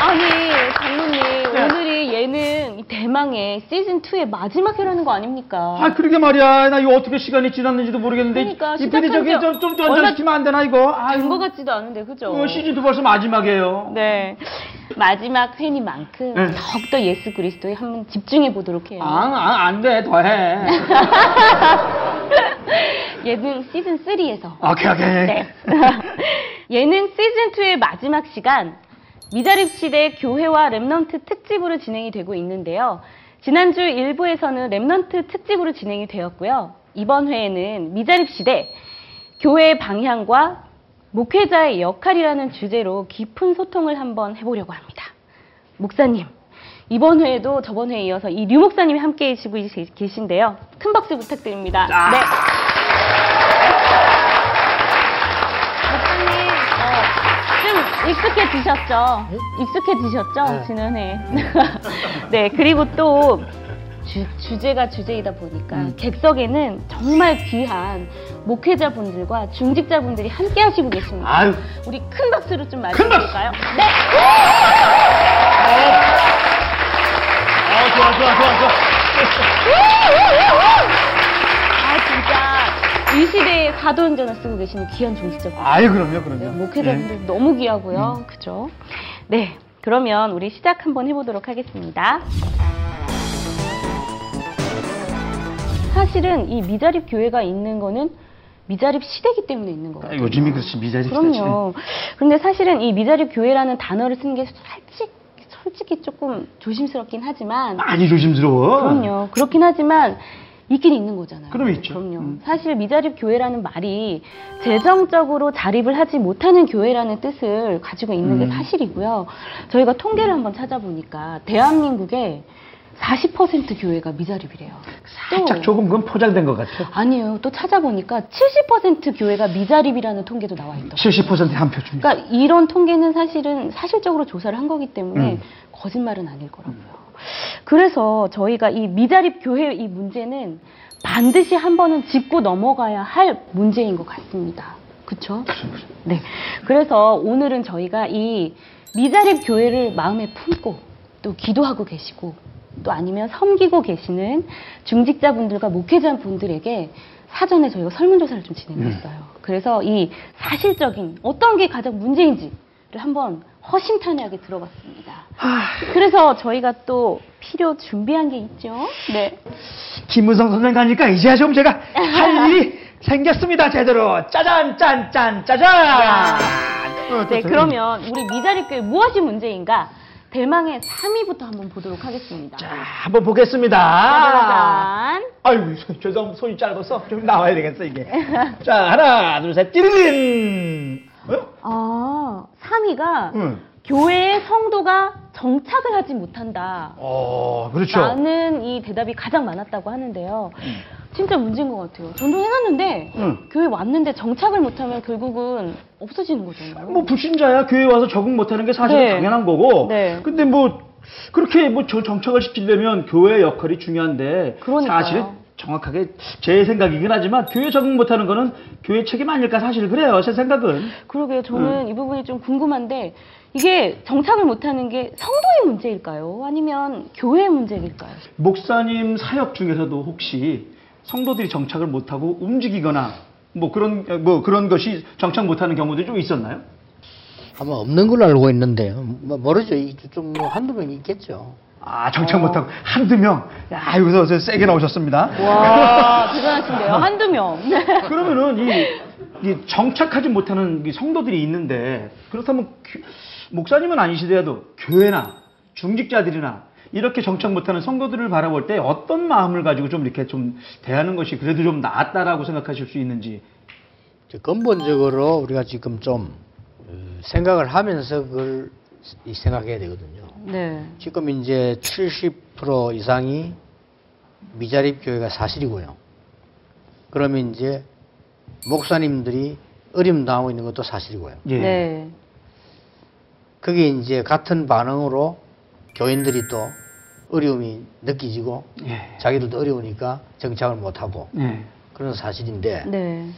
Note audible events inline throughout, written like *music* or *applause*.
အောင်ဟေး 대망의 시즌 2의 마지막 회라는 거 아닙니까? 아, 그러게 말이야. 나 이거 어떻게 시간이 지났는지도 모르겠는데. 그러니까, 이 PD 저기 시작한 지 좀, 좀 얼마 연장시키면 안 되나, 이거? 아, 된것 같지도 않은데, 그죠? 이거 시즌 2 벌써 마지막이에요. 네. 마지막 회니만큼 네. 더욱더 예수 그리스도에 한번 집중해 보도록 해요. 아, 아, 안 돼. 더 해. *laughs* 예능 시즌 3에서. 오케이, 오케이. 네. *laughs* 예능 시즌 2의 마지막 시간 미자립 시대 교회와 remnant 특집으로 진행이 되고 있는데요. 지난주 1부에서는 remnant 특집으로 진행이 되었고요. 이번 회에는 미자립 시대 교회의 방향과 목회자의 역할이라는 주제로 깊은 소통을 한번 해보려고 합니다. 목사님, 이번 회에도 저번 회에 이어서 이 류 목사님이 함께 해주시고 계신데요. 큰 박수 부탁드립니다. 아. 네. 익숙해지셨죠? 익숙해지셨죠? 네. 지난해. *laughs* 네, 그리고 또 주, 주제가 주제이다 보니까 음. 객석에는 정말 귀한 목회자분들과 중직자분들이 함께 하시고 계십니다. 아유. 우리 큰 박수로 좀큰 박수! 맞춰볼까요? 네. 어, 좋아, 좋아, 좋아, 좋아. 아 진짜 이 시대에 사도운전을 쓰고 계시는 귀한 중직자분. 아유, 그럼요, 네, 그럼요. 목회자분들 너무 귀하고요. 음. 그죠? 네. 그러면 우리 시작 한번 해보도록 하겠습니다. 사실은 이 미자립 교회가 있는 거는 미자립 시대이기 때문에 있는 예. 거예요. 아, 요즘이 그렇지, 미자리 그럼요. 그런데 사실은 이 미자립 교회라는 단어를 쓰는 게 솔직히, 솔직히 조금 조심스럽긴 하지만 많이 조심스러워. 그럼요. 그렇긴 하지만 있긴 있는 거잖아요. 그럼 있죠. 그럼요. 음. 사실 미자립 교회라는 말이 재정적으로 자립을 하지 못하는 교회라는 뜻을 가지고 있는 게 음. 사실이고요. 저희가 통계를 한번 찾아보니까 대한민국의 40% 교회가 미자립이래요. 살짝 또 조금 그건 포장된 것 같아. 아니에요. 또 찾아보니까 70% 교회가 미자립이라는 통계도 나와 있더라고요. 70%의 한표 줍니다. 그러니까 이런 통계는 사실은 사실적으로 조사를 한 거기 때문에 음. 거짓말은 아닐 거라고요. 그래서 저희가 이 미자립 교회 이 문제는 반드시 한 번은 짚고 넘어가야 할 문제인 것 같습니다. 그렇죠? 네. 그래서 오늘은 저희가 이 미자립 교회를 마음에 품고 또 기도하고 계시고 또 아니면 섬기고 계시는 중직자분들과 목회자분들에게 사전에 저희가 설문조사를 좀 진행했어요. 그래서 이 사실적인 어떤 게 가장 문제인지를 한번 허심탄회하게 들어봤습니다. 그래서 저희가 또 필요 준비한 게 있죠. 네. 김무성 선생 가니까 이제야 좀 제가 할 *laughs* 일이 생겼습니다 제대로 짜잔 짠짠 짜잔 어, 네, 그러면 우리 미자립교회 무엇이 문제인가? 대망의 3위부터 한번 보도록 하겠습니다. 자 한번 보겠습니다 짜자잔. 아이고 손- 죄송 손이 짧아서 좀 나와야 되겠어 이게 자 하나 둘 셋 띠리린 어? 아, 3위가 응. 교회의 성도가 정착을 하지 못한다. 어 그렇죠 라는 이 대답이 가장 많았다고 하는데요. 음. 진짜 문제인 것 같아요. 전도해놨는데 응. 교회 왔는데 정착을 못하면 결국은 없어지는 거잖아요. 뭐 불신자야 교회 와서 적응 못하는 게 사실 네. 당연한 거고 네. 근데 뭐 그렇게 뭐 저- 정착을 시키려면 교회의 역할이 중요한데 그러니까요. 사실 정확하게 제 생각이긴 하지만 교회 적응 못하는 거는 교회 책임 아닐까 사실 그래요 제 생각은 그러게요. 저는 이 부분이 좀 궁금한데 이게 정착을 못하는 게 성도의 문제일까요? 아니면 교회의 문제일까요? 목사님 사역 중에서도 혹시 성도들이 정착을 못하고 움직이거나 뭐 그런 뭐 그런 것이 정착 못하는 경우도 좀 있었나요? 아마 없는 걸로 알고 있는데요. 뭐 모르죠. 좀뭐 한두 명 있겠죠. 아 정착 어. 못하고 한두 명. 야 여기서 저 세게 나오셨습니다. 와, *laughs* 대단하신데요. 한두 명. 그러면은 이, 이 정착하지 못하는 이 성도들이 있는데 그렇다면 교- 목사님은 아니시더라도 교회나 중직자들이나 이렇게 정착 못하는 성도들을 바라볼 때 어떤 마음을 가지고 좀 이렇게 좀 대하는 것이 그래도 좀 낫다라고 생각하실 수 있는지 저 근본적으로 우리가 지금 좀 어, 생각을 하면서 그걸 이- 생각해야 되거든요. 네. 지금 이제 70% 이상이 미자립 교회가 사실이고요. 그러면 이제 목사님들이 어려움 당하고 있는 것도 사실이고요. 예. 네. 그게 이제 같은 반응으로 교인들이 또 어려움이 느끼지고 예. 자기들도 어려우니까 정착을 못하고 예. 그런 사실인데 네.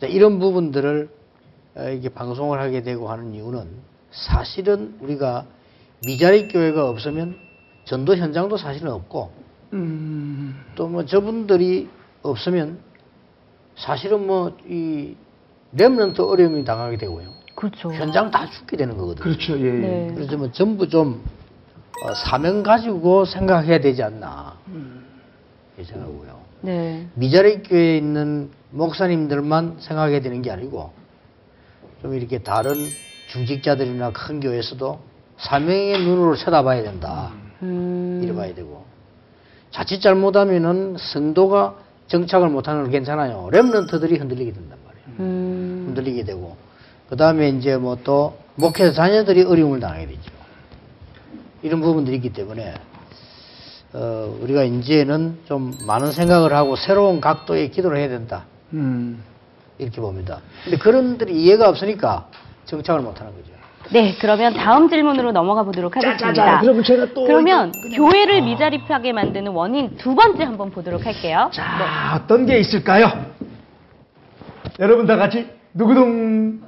자, 이런 부분들을 어, 이게 방송을 하게 되고 하는 이유는 사실은 우리가 미자립 교회가 없으면 전도 현장도 사실은 없고 음. 또뭐 저분들이 없으면 사실은 뭐 이 렘넌트 어려움이 당하게 되고요. 그렇죠. 현장 다 죽게 되는 거거든요. 그렇죠. 예. 예. 네. 그래서 뭐 전부 좀 어, 사명 가지고 생각해야 되지 않나 이렇게 생각하고요. 네. 미자립 교회에 있는 목사님들만 생각해야 되는 게 아니고 좀 이렇게 다른 중직자들이나 큰 교회에서도 사명의 눈으로 쳐다봐야 된다. 음. 이래 봐야 되고 자칫 잘못하면은 성도가 정착을 못하는 건 괜찮아요. 렘넌트들이 흔들리게 된단 말이에요. 음. 흔들리게 되고 그 다음에 이제 뭐 또 목회 자녀들이 어려움을 당하게 되죠. 이런 부분들이 있기 때문에 어, 우리가 이제는 좀 많은 생각을 하고 새로운 각도의 기도를 해야 된다 음. 이렇게 봅니다. 근데 그런들이 이해가 없으니까 정착을 못하는 거죠. 네, 그러면 다음 질문으로 넘어가 보도록 하겠습니다. 짜자자. 그러면 제가 또 그러면 그냥- 교회를 아. 미자립하게 만드는 원인 두 번째 한번 보도록 할게요. 자, 어떤 게 있을까요? 여러분 다 같이 누구동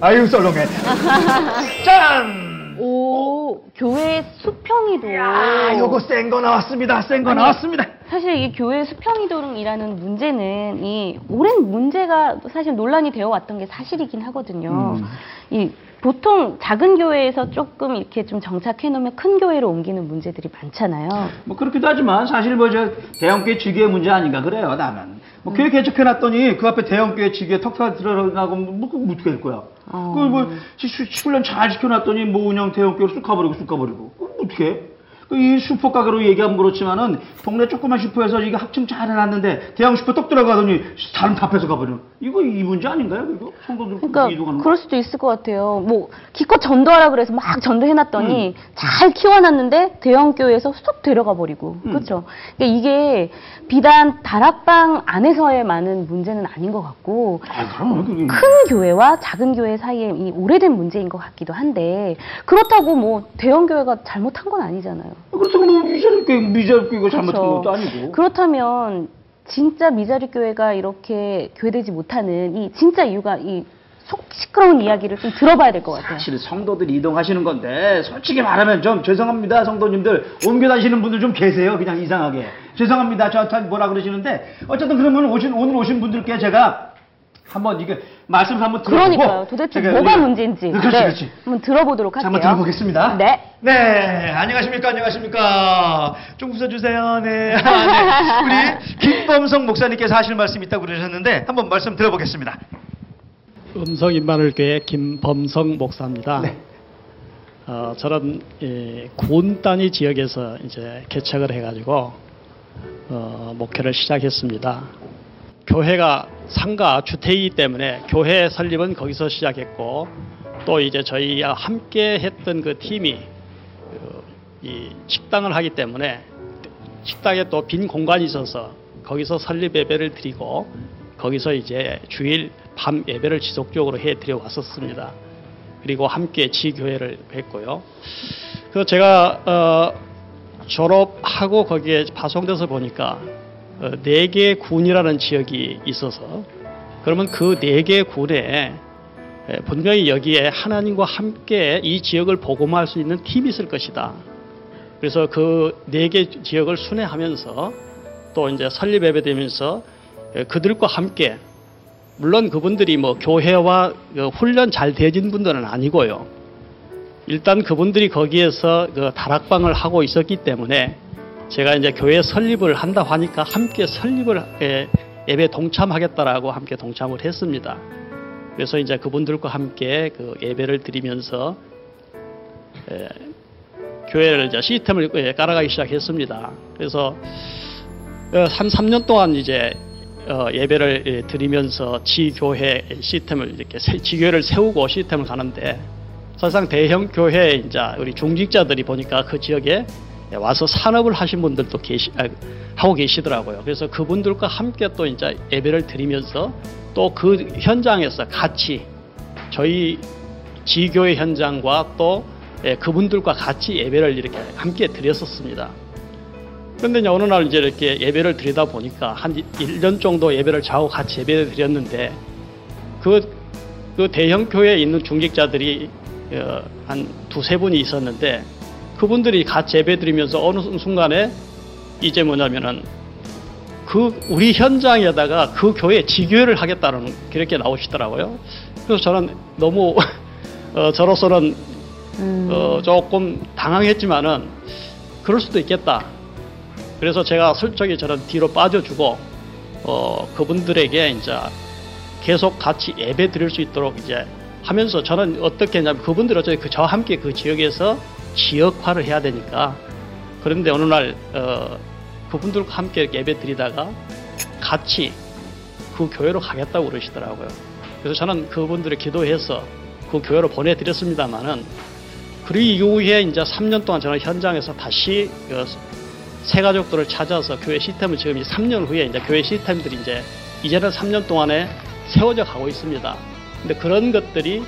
아유 썰렁해. *laughs* 짠! 오, 교회 수평이도. 아, 요거 센 거 나왔습니다. 센 거 나왔습니다. 사실 이 교회 수평이동이라는 문제는 이 오랜 문제가 사실 논란이 되어 왔던 게 사실이긴 하거든요. 음. 이 보통 작은 교회에서 조금 이렇게 좀 정착해 놓으면 큰 교회로 옮기는 문제들이 많잖아요. 뭐 그렇기도 하지만 사실 뭐 저 대형교회 지교의 문제 아닌가 그래요 나는. 뭐 교회 개척해 놨더니 그 앞에 대형교회 지교에 턱가 들어가고 뭐 그거 어떻게 할 거야? 어. 그뭐 10년 잘 지켜놨더니 뭐 운영 대형교회로 쑥 가버리고 쑥 가버리고 어떻게 해? 그이 슈퍼 가게로 얘기하면 그렇지만은 동네 조그만 슈퍼에서 이게 합층 잘 해놨는데 대형 슈퍼 떡 들어가더니 다른 답해서 가버리는 이거 이 문제 아닌가요? 이거 성도들 그러니까 이동하는 거? 그럴 수도 있을 것 같아요. 뭐 기껏 전도하라 그래서 막 전도해놨더니 음. 잘 키워놨는데 대형 교회에서 쑥 데려가 버리고 음. 그렇죠. 그러니까 이게 비단 다락방 안에서의 많은 문제는 아닌 것 같고 아큰 교회와 작은 교회 사이에 이 오래된 문제인 것 같기도 한데 그렇다고 뭐 대형 교회가 잘못한 건 아니잖아요. 그렇다고 뭐 미자립교회 미자립교회가 잘못한 그렇죠. 것도 아니고 그렇다면 진짜 미자립 교회가 이렇게 교회되지 못하는 이 진짜 이유가 이 속 시끄러운 이야기를 좀 들어봐야 될 것 같아요. 사실 성도들이 이동하시는 건데 솔직히 말하면 좀 죄송합니다 성도님들 옮겨 다니시는 분들 좀 계세요 그냥 이상하게 죄송합니다 저한테 뭐라 그러시는데 어쨌든 그러면 오신 오늘 오신 분들께 제가 한번 이게 말씀 한번 들어보고 그러니까요. 도대체 제가 뭐가 문제인지 그렇지 네, 그렇지 한번 들어보도록 자, 할게요. 한번 들어보겠습니다. 네. 네, 안녕하십니까, 안녕하십니까. 좀 웃어주세요, 네. 아, 네. *laughs* 우리 김범성 목사님께서 하실 말씀 있다고 그러셨는데, 한번 말씀 들어보겠습니다. 음성 임마늘교회 김범성 목사입니다. 네. 어, 저는 이 군 단위 지역에서 이제 개척을 해가지고 어, 목회를 시작했습니다. 교회가 상가 주택이기 때문에 교회 설립은 거기서 시작했고 또 이제 저희와 함께 했던 그 팀이 그, 이 식당을 하기 때문에 식당에 또 빈 공간이 있어서 거기서 설립 예배를 드리고 거기서 이제 주일 밤 예배를 지속적으로 해 드려 왔었습니다. 그리고 함께 지교회를 했고요. 그 제가 어, 졸업하고 거기에 파송돼서 보니까 어, 네개 군이라는 지역이 있어서 그러면 그 네개 군에 에, 분명히 여기에 하나님과 함께 이 지역을 복음할 수 있는 팀이 있을 것이다. 그래서 그 네 개 지역을 순회하면서 또 이제 설립 예배되면서 에, 그들과 함께 물론 그분들이 뭐 교회와 그 훈련 잘 되진 분들은 아니고요. 일단 그분들이 거기에서 그 다락방을 하고 있었기 때문에 제가 이제 교회 설립을 한다 하니까 함께 설립을 에, 예배 동참하겠다라고 함께 동참을 했습니다. 그래서 이제 그분들과 함께 그 예배를 드리면서 에, 교회를 이제 시스템을 예, 깔아가기 시작했습니다. 그래서 어, 한 3년 동안 이제 어, 예배를 예, 드리면서 지교회 시스템을 이렇게 세- 지교회를 세우고 시스템을 가는데 사실상 대형 교회 이제 우리 중직자들이 보니까 그 지역에 와서 산업을 하신 분들도 계시 아, 하고 계시더라고요. 그래서 그분들과 함께 또 이제 예배를 드리면서 또 그 현장에서 같이 저희 지교회 현장과 또 예, 그분들과 같이 예배를 이렇게 함께 드렸었습니다. 그런데 이제 어느 날 이제 이렇게 예배를 드리다 보니까 한 1년 정도 예배를 저하고 같이 예배를 드렸는데 그, 그 대형 교회에 있는 중직자들이 어, 한 두세 분이 있었는데 그분들이 같이 예배 드리면서 어느 순간에 이제 뭐냐면은 그 우리 현장에다가 그 교회 지교회를 하겠다는 그렇게 나오시더라고요. 그래서 저는 너무 *laughs* 어, 저로서는 음. 어, 조금 당황했지만은 그럴 수도 있겠다. 그래서 제가 슬쩍이 저는 뒤로 빠져주고 어, 그분들에게 이제 계속 같이 예배 드릴 수 있도록 이제 하면서 저는 어떻게 했냐면 그분들 어차피 그 저와 함께 그 지역에서 지역화를 해야 되니까 그런데 어느 날 어, 그분들과 함께 예배 드리다가 같이 그 교회로 가겠다고 그러시더라고요. 그래서 저는 그분들을 기도해서 그 교회로 보내드렸습니다만은 그 이후에 이제 3년 동안 저는 현장에서 다시 그 새 가족들을 찾아서 교회 시스템을 지금 이 3년 후에 이제 교회 시스템들이 이제 이제는 3년 동안에 세워져 가고 있습니다. 근데 그런 것들이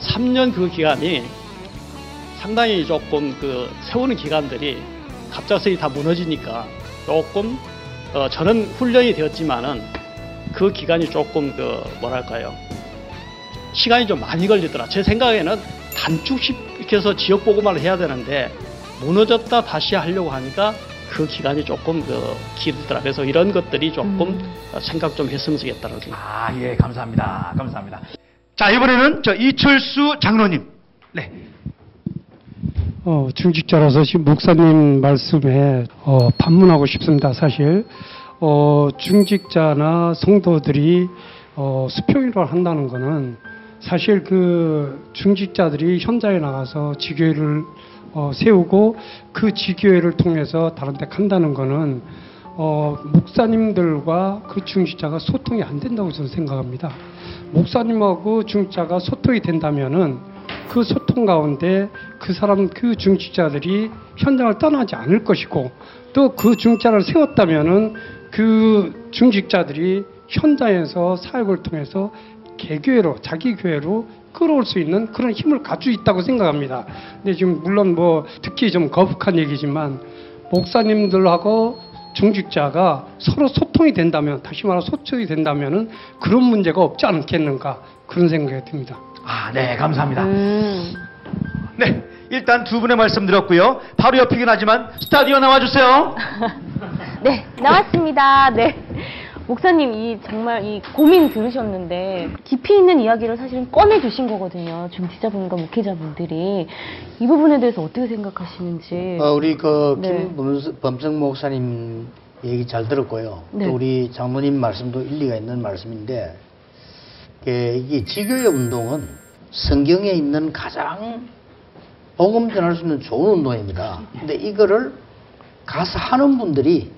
3년 그 기간이 상당히 조금 그 세우는 기간들이 갑작스레 다 무너지니까 조금 어 저는 훈련이 되었지만은 그 기간이 조금 그 뭐랄까요 시간이 좀 많이 걸리더라. 제 생각에는 단축시켜서 지역 보고만 해야 되는데 무너졌다 다시 하려고 하니까 그 기간이 조금 그 길더라. 그래서 이런 것들이 조금 음. 생각 좀 했으면 좋겠다는 생각. 아, 예, 감사합니다. 감사합니다. 자, 이번에는 저 이철수 장로님. 네. 어, 중직자라서 지금 목사님 말씀에 어, 반문하고 싶습니다. 사실 어, 중직자나 성도들이 어, 수평이를 한다는 것은 사실 그 중직자들이 현장에 나가서 지교회를 어, 세우고 그 지교회를 통해서 다른 데 간다는 것은 어, 목사님들과 그 중직자가 소통이 안 된다고 저는 생각합니다. 목사님하고 중직자가 소통이 된다면은 그 소통 가운데 그 사람 그 중직자들이 현장을 떠나지 않을 것이고 또 그 중직자를 세웠다면은 그 중직자들이 현장에서 사역을 통해서 개교회로 자기 교회로 끌어올 수 있는 그런 힘을 가지고 있다고 생각합니다. 근데 지금 물론 뭐 듣기 좀 거북한 얘기지만 목사님들하고 중직자가 서로 소통이 된다면 다시 말해 소통이 된다면은 그런 문제가 없지 않겠는가 그런 생각이 듭니다. 아, 네, 감사합니다. 음. 네, 일단 두 분의 말씀 들었고요. 바로 옆이긴 하지만 스타디오 나와주세요. *laughs* 네, 나왔습니다. 네. 목사님, 이 정말 이 고민 들으셨는데 깊이 있는 이야기를 사실은 꺼내 주신 거거든요. 중지자분과 목회자분들이 이 부분에 대해서 어떻게 생각하시는지. 어, 우리 그 네. 김범성 목사님 얘기 잘 들었고요. 네. 또 우리 장모님 말씀도 일리가 있는 말씀인데 예, 이게 지교의 운동은 성경에 있는 가장 복음 전할 수 있는 좋은 운동입니다. 근데 이거를 가서 하는 분들이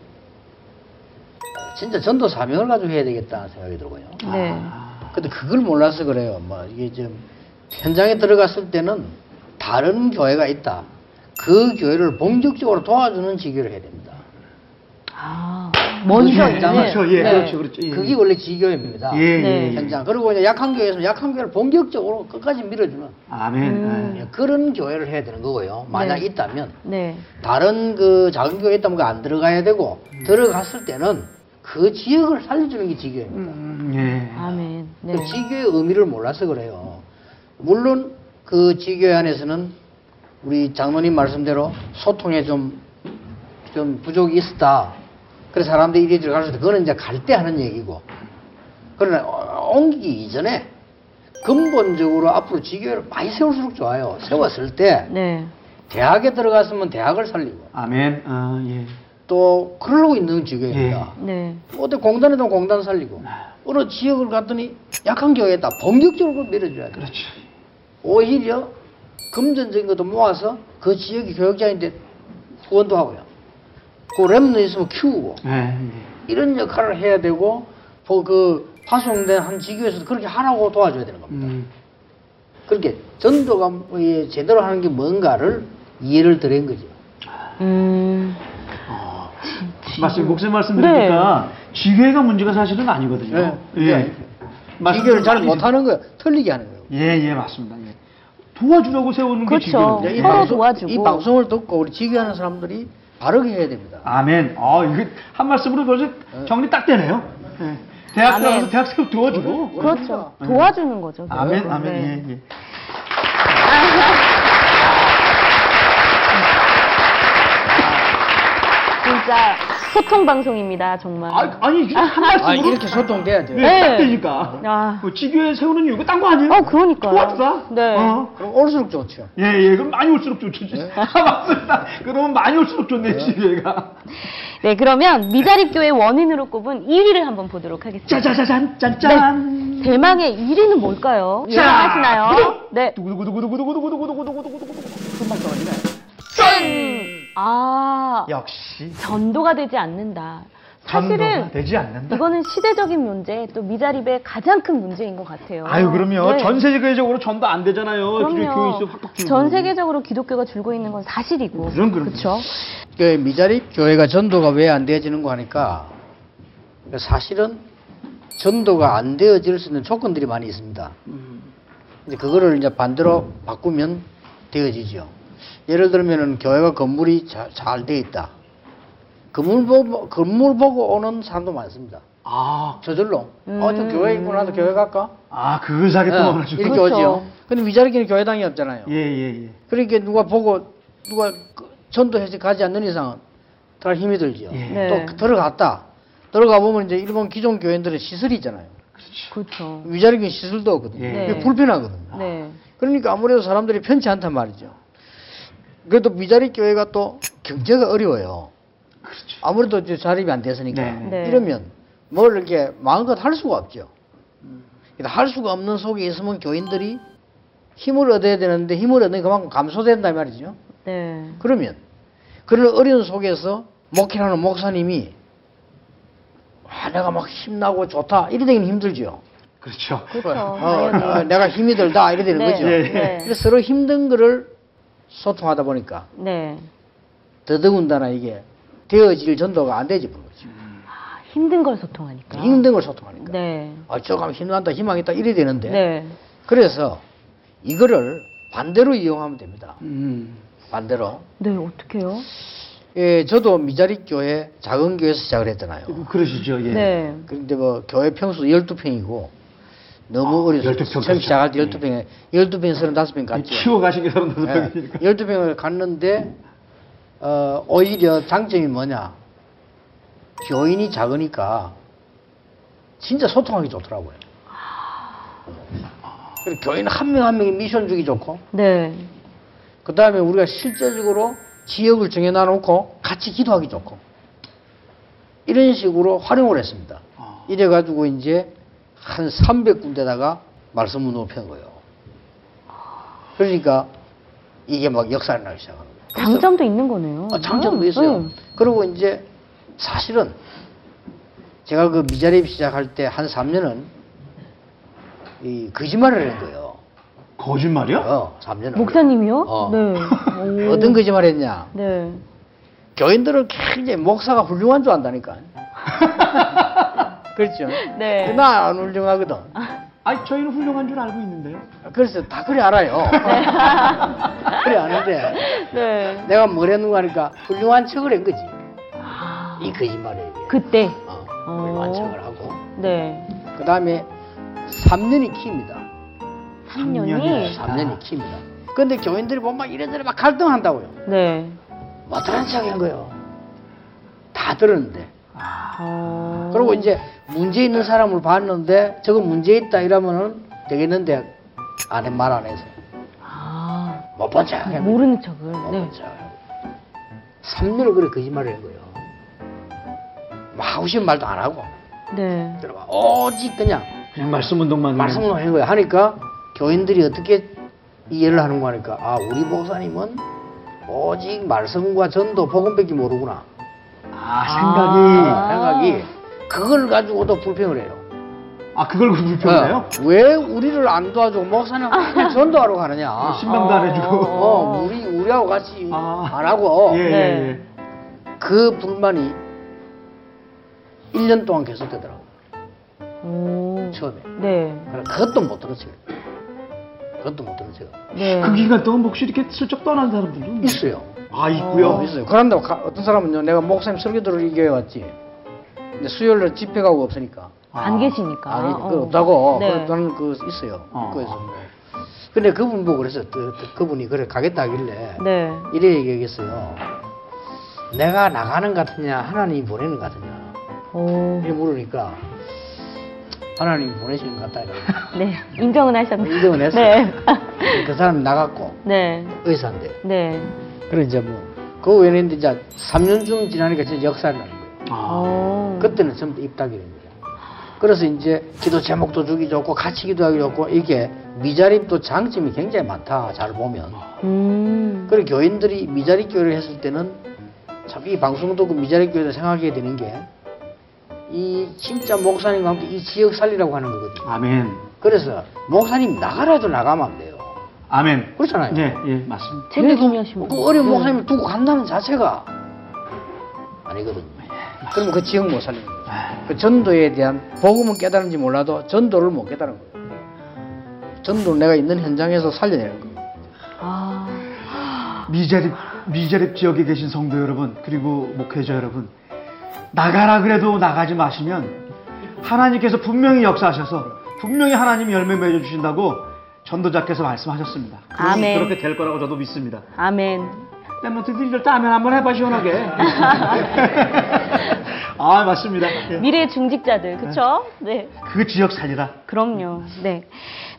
진짜 전도 사명을 가지고 해야 되겠다는 생각이 들고요. 네. 근데 그걸 몰라서 그래요. 뭐 이게 좀 현장에 들어갔을 때는 다른 교회가 있다. 그 교회를 본격적으로 도와주는 지교를 해야 됩니다. 아, 먼저. 있는. 그렇죠, 예, 네. 그렇죠, 그렇죠. 예. 그게 원래 지교입니다. 예, 예, 네. 예. 현장. 그리고 이제 약한 교회에서 약한 교회를 본격적으로 끝까지 밀어주는 아멘. 음. 예. 그런 교회를 해야 되는 거고요. 만약 네. 있다면 네. 다른 그 작은 교회 있다면 안 들어가야 되고 들어갔을 때는 그 지역을 살려주는 게 지교입니다. 음, 예. 아멘. 네. 그 지교의 의미를 몰라서 그래요. 물론 그 지교회 안에서는 우리 장로님 말씀대로 소통에 좀, 좀 부족이 있었다. 그래서 사람들이 이리 들어갈 수 있다. 그거는 이제 갈 때 하는 얘기고. 그러나 어, 옮기기 이전에 근본적으로 앞으로 지교회를 많이 세울수록 좋아요. 세웠을 때 네. 대학에 들어갔으면 대학을 살리고 아멘. 아, 예. 또 그러고 있는 지교회입니다. 네. 어디 공단에도 공단 살리고 어느 지역을 갔더니 약한 교회에다 본격적으로 밀어줘야 돼. 그렇죠. 오히려 금전적인 것도 모아서 그 지역의 교육장인데 후원도 하고요. 그 랩는 있으면 키우고 예, 예. 이런 역할을 해야 되고 보- 그 파송된 한 지교에서도 그렇게 하라고 도와줘야 되는 겁니다. 음. 그렇게 전도가 뭐, 예, 제대로 하는 게 뭔가를 이해를 드린 거죠. 음. 말씀 목사님 말씀 들으니까 네. 지교회가 문제가 사실은 아니거든요. 네. 예. 네. 말씀 지교를 잘 못하는 거예요. 틀리게 하는 거예요. 예, 예, 맞습니다. 예. 도와주려고 세우는 그렇죠. 게. 이 서로 방송, 도와주고. 이 방송을 듣고 우리 지교하는 사람들이 바르게 해야 됩니다. 아멘. 아, 이거 한 말씀으로 벌써 정리 딱 되네요. 예. 대학 아멘. 들어가서 대학생 도와주고. 그렇죠. 도와주는 거죠. 아멘. 아멘. 네. 예, 예. *laughs* 진짜 소통 방송입니다, 정말. 아, 아니 이게 한 말씀으로 아, 이렇게 소통돼야 돼요. 네, 네. 딱 되니까. 아. 그 지교회 세우는 이유가 딴 거 아니에요? 어, 그러니까요. 도와주다. 네. 어. 그럼 올수록 좋죠. 예, 예, 그럼 많이 올수록 좋죠. 아, 맞습니다. 그러면 많이 올수록 좋네, 지교회가. 네, 그러면 미자립 교회 원인으로 꼽은 1위를 한번 보도록 하겠습니다. 짜자자잔, 짠짠. 대망의 1위는 뭘까요? 예상하시나요? 네. 두구두구두구두구두구두구두구두구두구두구두구. 금방 떨어지네. 짠! 아, 역시. 전도가 되지 않는다. 사실은 되지 않는다. 이거는 시대적인 문제, 또 미자립의 가장 큰 문제인 것 같아요. 아유, 그럼요. 네. 전 세계적으로 전도 안 되잖아요. 그럼요. 전 세계적으로 기독교가 줄고 있는 건 사실이고. 그럼, 그럼. 그렇죠. 그 미자립 교회가 전도가 왜 안 되어지는 거 하니까 사실은 전도가 안 되어질 수 있는 조건들이 많이 있습니다. 이제 그거를 이제 반대로 바꾸면 되어지죠. 예를 들면은 교회가 건물이 잘 돼 있다. 건물 보고 건물 보고 오는 사람도 많습니다. 아, 저절로 음. 어 저 교회 있구나 하도 교회 갈까? 아, 그걸 사겠다. 어, 어, 이렇게 그렇죠. 오죠. 근데 미자립교는 교회당이 없잖아요. 예, 예, 예. 그러니까 누가 보고 누가 그 전도해서 가지 않는 이상은 들어갈 힘이 들죠. 예. 네. 또 들어갔다. 들어가 보면 이제 일본 기존 교회들은 시설이 있잖아요. 그렇죠. 위자리교회 시설도 없거든요. 예. 불편하거든요. 네. 그러니까 아무래도 사람들이 편치 않단 말이죠. 그래도 미자리 교회가 또 경제가 어려워요. 그렇죠. 아무래도 이제 자립이 안 됐으니까 네. 네. 이러면 뭘 이렇게 마음껏 할 수가 없죠. 할 수가 없는 속에 있으면 교인들이 힘을 얻어야 되는데 힘을 얻는 게 그만큼 감소된다 이 말이죠. 네. 그러면 그런 어려운 속에서 목회하는 목사님이 아, 내가 막 힘나고 좋다 이래 되기는 힘들죠. 그렇죠. 그렇죠. 어. 어, 내가 힘이 들다 이래 되는 네. 거죠. 예, 예. 네. 서로 힘든 거를 소통하다 보니까 네. 더더군다나 이게 되어질 전도가 안 되지 그런 거죠. 아, 힘든 걸 소통하니까. 힘든 걸 소통하니까. 네. 아, 조금 힘난다, 희망 있다 이래 되는데. 네. 그래서 이거를 반대로 이용하면 됩니다. 음. 반대로. 네, 어떡해요? 예, 저도 미자립 교회 작은 교회에서 시작을 했잖아요. 그러시죠. 예. 네. 그런데 뭐 교회 평수 12평이고 너무 아, 어려서 12평 처음. 시작할 때 12평에 12평 35평 갔죠. 키워가신 게 사람 다섯 예, 명이니까. 12평을 갔는데 어, 오히려 장점이 뭐냐? 교인이 작으니까 진짜 소통하기 좋더라고요. 그리고 교인 한 명 한 명이 미션 주기 좋고 네. 그 다음에 우리가 실제적으로 지역을 정해놔놓고 같이 기도하기 좋고 이런 식으로 활용을 했습니다. 아. 이래가지고 이제 한 300군데다가 말씀을 높인 거예요. 그러니까 이게 막 역사를 나기 시작하는 거예요. 그래서 장점도 있는 거네요. 아, 장점도 음, 있어요. 음. 그리고 이제 사실은 제가 그 미자립 시작할 때 한 3년은 이 거짓말을 한 거예요. 거짓말이요? 어, 3년은. 목사님이요? 어. 네. *laughs* 오. 어떤 거짓말 했냐? 네. 교인들은 굉장히 목사가 훌륭한 줄 안다니까. *laughs* 그렇죠? *laughs* 네. 나 안 훌륭하거든. 아니, 저희는 훌륭한 줄 알고 있는데요. 그래서 다 그래 알아요. *laughs* *laughs* 그래 아는데 네. 내가 뭘 했는가 하니까 훌륭한 척을 한 거지. 아, 이 거짓말에. 그때. 어, 어. 훌륭한 척을 하고. 네. 그 다음에 3년이 키입니다. 3년이. 3년이 키입니다. 근데 교인들이 보면 막 이래저래 막 갈등한다고요. 네. 못하는 척한 거예요. 다 들었는데. 어. 그리고 이제 문제 있는 사람을 봤는데 저거 문제 있다 이러면은 되겠는데 안 해, 말안 해서. 아, 못. 하게 모르는 척을. 못 네. 본 척. 3년을 그래 거짓말을 한 거예요. 뭐 하고 싶은 말도 안 하고. 네. 들어봐. 오직 그냥 그냥 말씀 운동만. 말씀을 한 거예요. 하니까 교인들이 어떻게 이해를 하는 거 하니까 아 우리 목사님은 오직 말씀과 전도 복음밖에 모르구나 아, 생각이. 아. 생각이 그걸 가지고도 불평을 해요. 아 그걸 불평해요? 어, 왜 우리를 안 도와주고 목사님 맨날 전도하러 가느냐? 신방도 안 해주고. 어, 우리 우리하고 같이 아. 안 하고 예, 예, 네. 예. 그 불만이 1년 동안 계속되더라고. 오. 처음에. 네. 그래, 그것도 못 들었어요. 그것도 못 들었어요. 네. 그 기간 동안 목소리 이렇게 슬쩍 떠난 사람들도 있어요. 아 있고요. 어, 있어요. 그런다고 가- 어떤 사람은요, 내가 목사님 설교 들을 이겨해 왔지. 근데 수요일 날 집회 가고 없으니까. 안 계시니까. 아, 그 어. 없다고. 네. 그래, 나는 그 있어요. 어. 입구에서. 근데 그분 보고 그랬어요. 그, 그- 그분이 그래 가겠다 하길래 네. 이래 얘기하겠어요. 내가 나가는 것 같으냐, 하나님이 보내는 것 같으냐. 오. 이렇게 물으니까 하나님이 보내시는 것 같다. 이러고. *laughs* 네. 인정은 하셨네. 인정은 했어요. 네. 그 사람이 나갔고 *laughs* 네. 의사인데. 네. 그래 이제 뭐 그 외에는 이제 3년쯤 지나니까 진짜 역사를 나는 거예요. 아. 오. 그때는 전부 다 입닥이 된 거죠. 그래서 이제 기도 제목도 주기 좋고 같이 기도하기 좋고 이게 미자립도 장점이 굉장히 많다. 잘 보면. 음. 그리고 교인들이 미자립 교회를 했을 때는 참 이 방송도 그 미자립 교회를 생각하게 되는 게 이 진짜 목사님과 함께 이 지역 살리라고 하는 거거든요. 아멘. 그래서 목사님 나가라도 나가면 안 돼요. 아멘. 그렇잖아요. 예, 예, 맞습니다. 되게 중요하신 그 분. 어려운 네. 목사님을 두고 간다는 자체가 아니거든요. 그러면 그 지역 못 살리는 거예요. 그 전도에 대한 복음은 깨달은지 몰라도 전도를 못 깨달은 거예요. 전도를 내가 있는 현장에서 살려내는 거예요. 아. 미자립 미자립 지역에 계신 성도 여러분 그리고 목회자 여러분 나가라 그래도 나가지 마시면 하나님께서 분명히 역사하셔서 분명히 하나님이 열매 맺어 주신다고 전도자께서 말씀하셨습니다. 그럼 아멘. 그렇게 될 거라고 저도 믿습니다. 아멘. 이럴 때 아멘 한번 해봐 시원하게. *laughs* 아 맞습니다. 예. 미래 중직자들, 그쵸? 네. 그 지역 살리라. 그럼요. 네.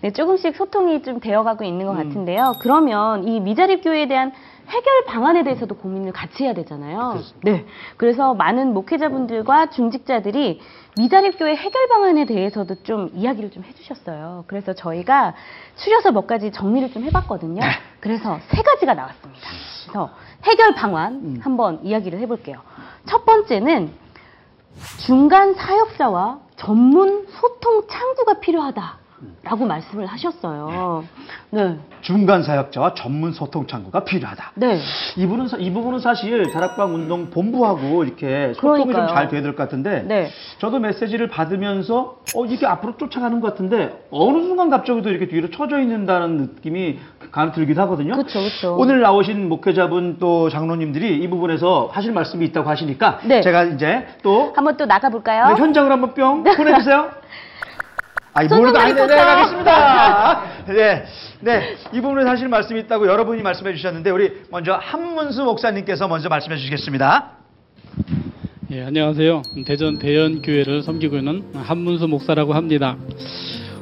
네, 조금씩 소통이 좀 되어가고 있는 것 음. 같은데요. 그러면 이 미자립 교회에 대한 해결 방안에 대해서도 고민을 같이 해야 되잖아요. 네. 그래서 많은 목회자분들과 중직자들이 미자립 교회 해결 방안에 대해서도 좀 이야기를 좀 해주셨어요. 그래서 저희가 추려서 몇 가지 정리를 좀 해봤거든요. 네. 그래서 세 가지가 나왔습니다. 그래서 해결 방안 음. 한번 이야기를 해볼게요. 첫 번째는 중간 사역자와 전문 소통 창구가 필요하다라고 말씀을 하셨어요. 네. 중간 사역자와 전문 소통 창구가 필요하다. 네. 이분은 사- 이 부분은 사실 다락방 운동 본부하고 이렇게 소통이 좀. 잘 돼야 될 것 같은데 네. 저도 메시지를 받으면서 어 이게 앞으로 쫓아가는 것 같은데 어느 순간 갑자기 또 이렇게 뒤로 쳐져 있는다는 느낌이 감 들기도 하거든요. 그쵸, 그쵸. 오늘 나오신 목회자분 또 장로님들이 이 부분에서 하실 말씀이 있다고 하시니까 네. 제가 이제 또 한번 또 나가 볼까요? 네, 현장으로 한번 뿅 보내주세요. *laughs* 아이, 쏜 뭘도 아닌데, 네, 가겠습니다. 네, 네. 이 부분에 사실 말씀이 있다고 여러분이 말씀해 주셨는데, 우리 먼저 한문수 목사님께서 먼저 말씀해 주시겠습니다. 예, 안녕하세요. 대전 대연 교회를 섬기고 있는 한문수 목사라고 합니다.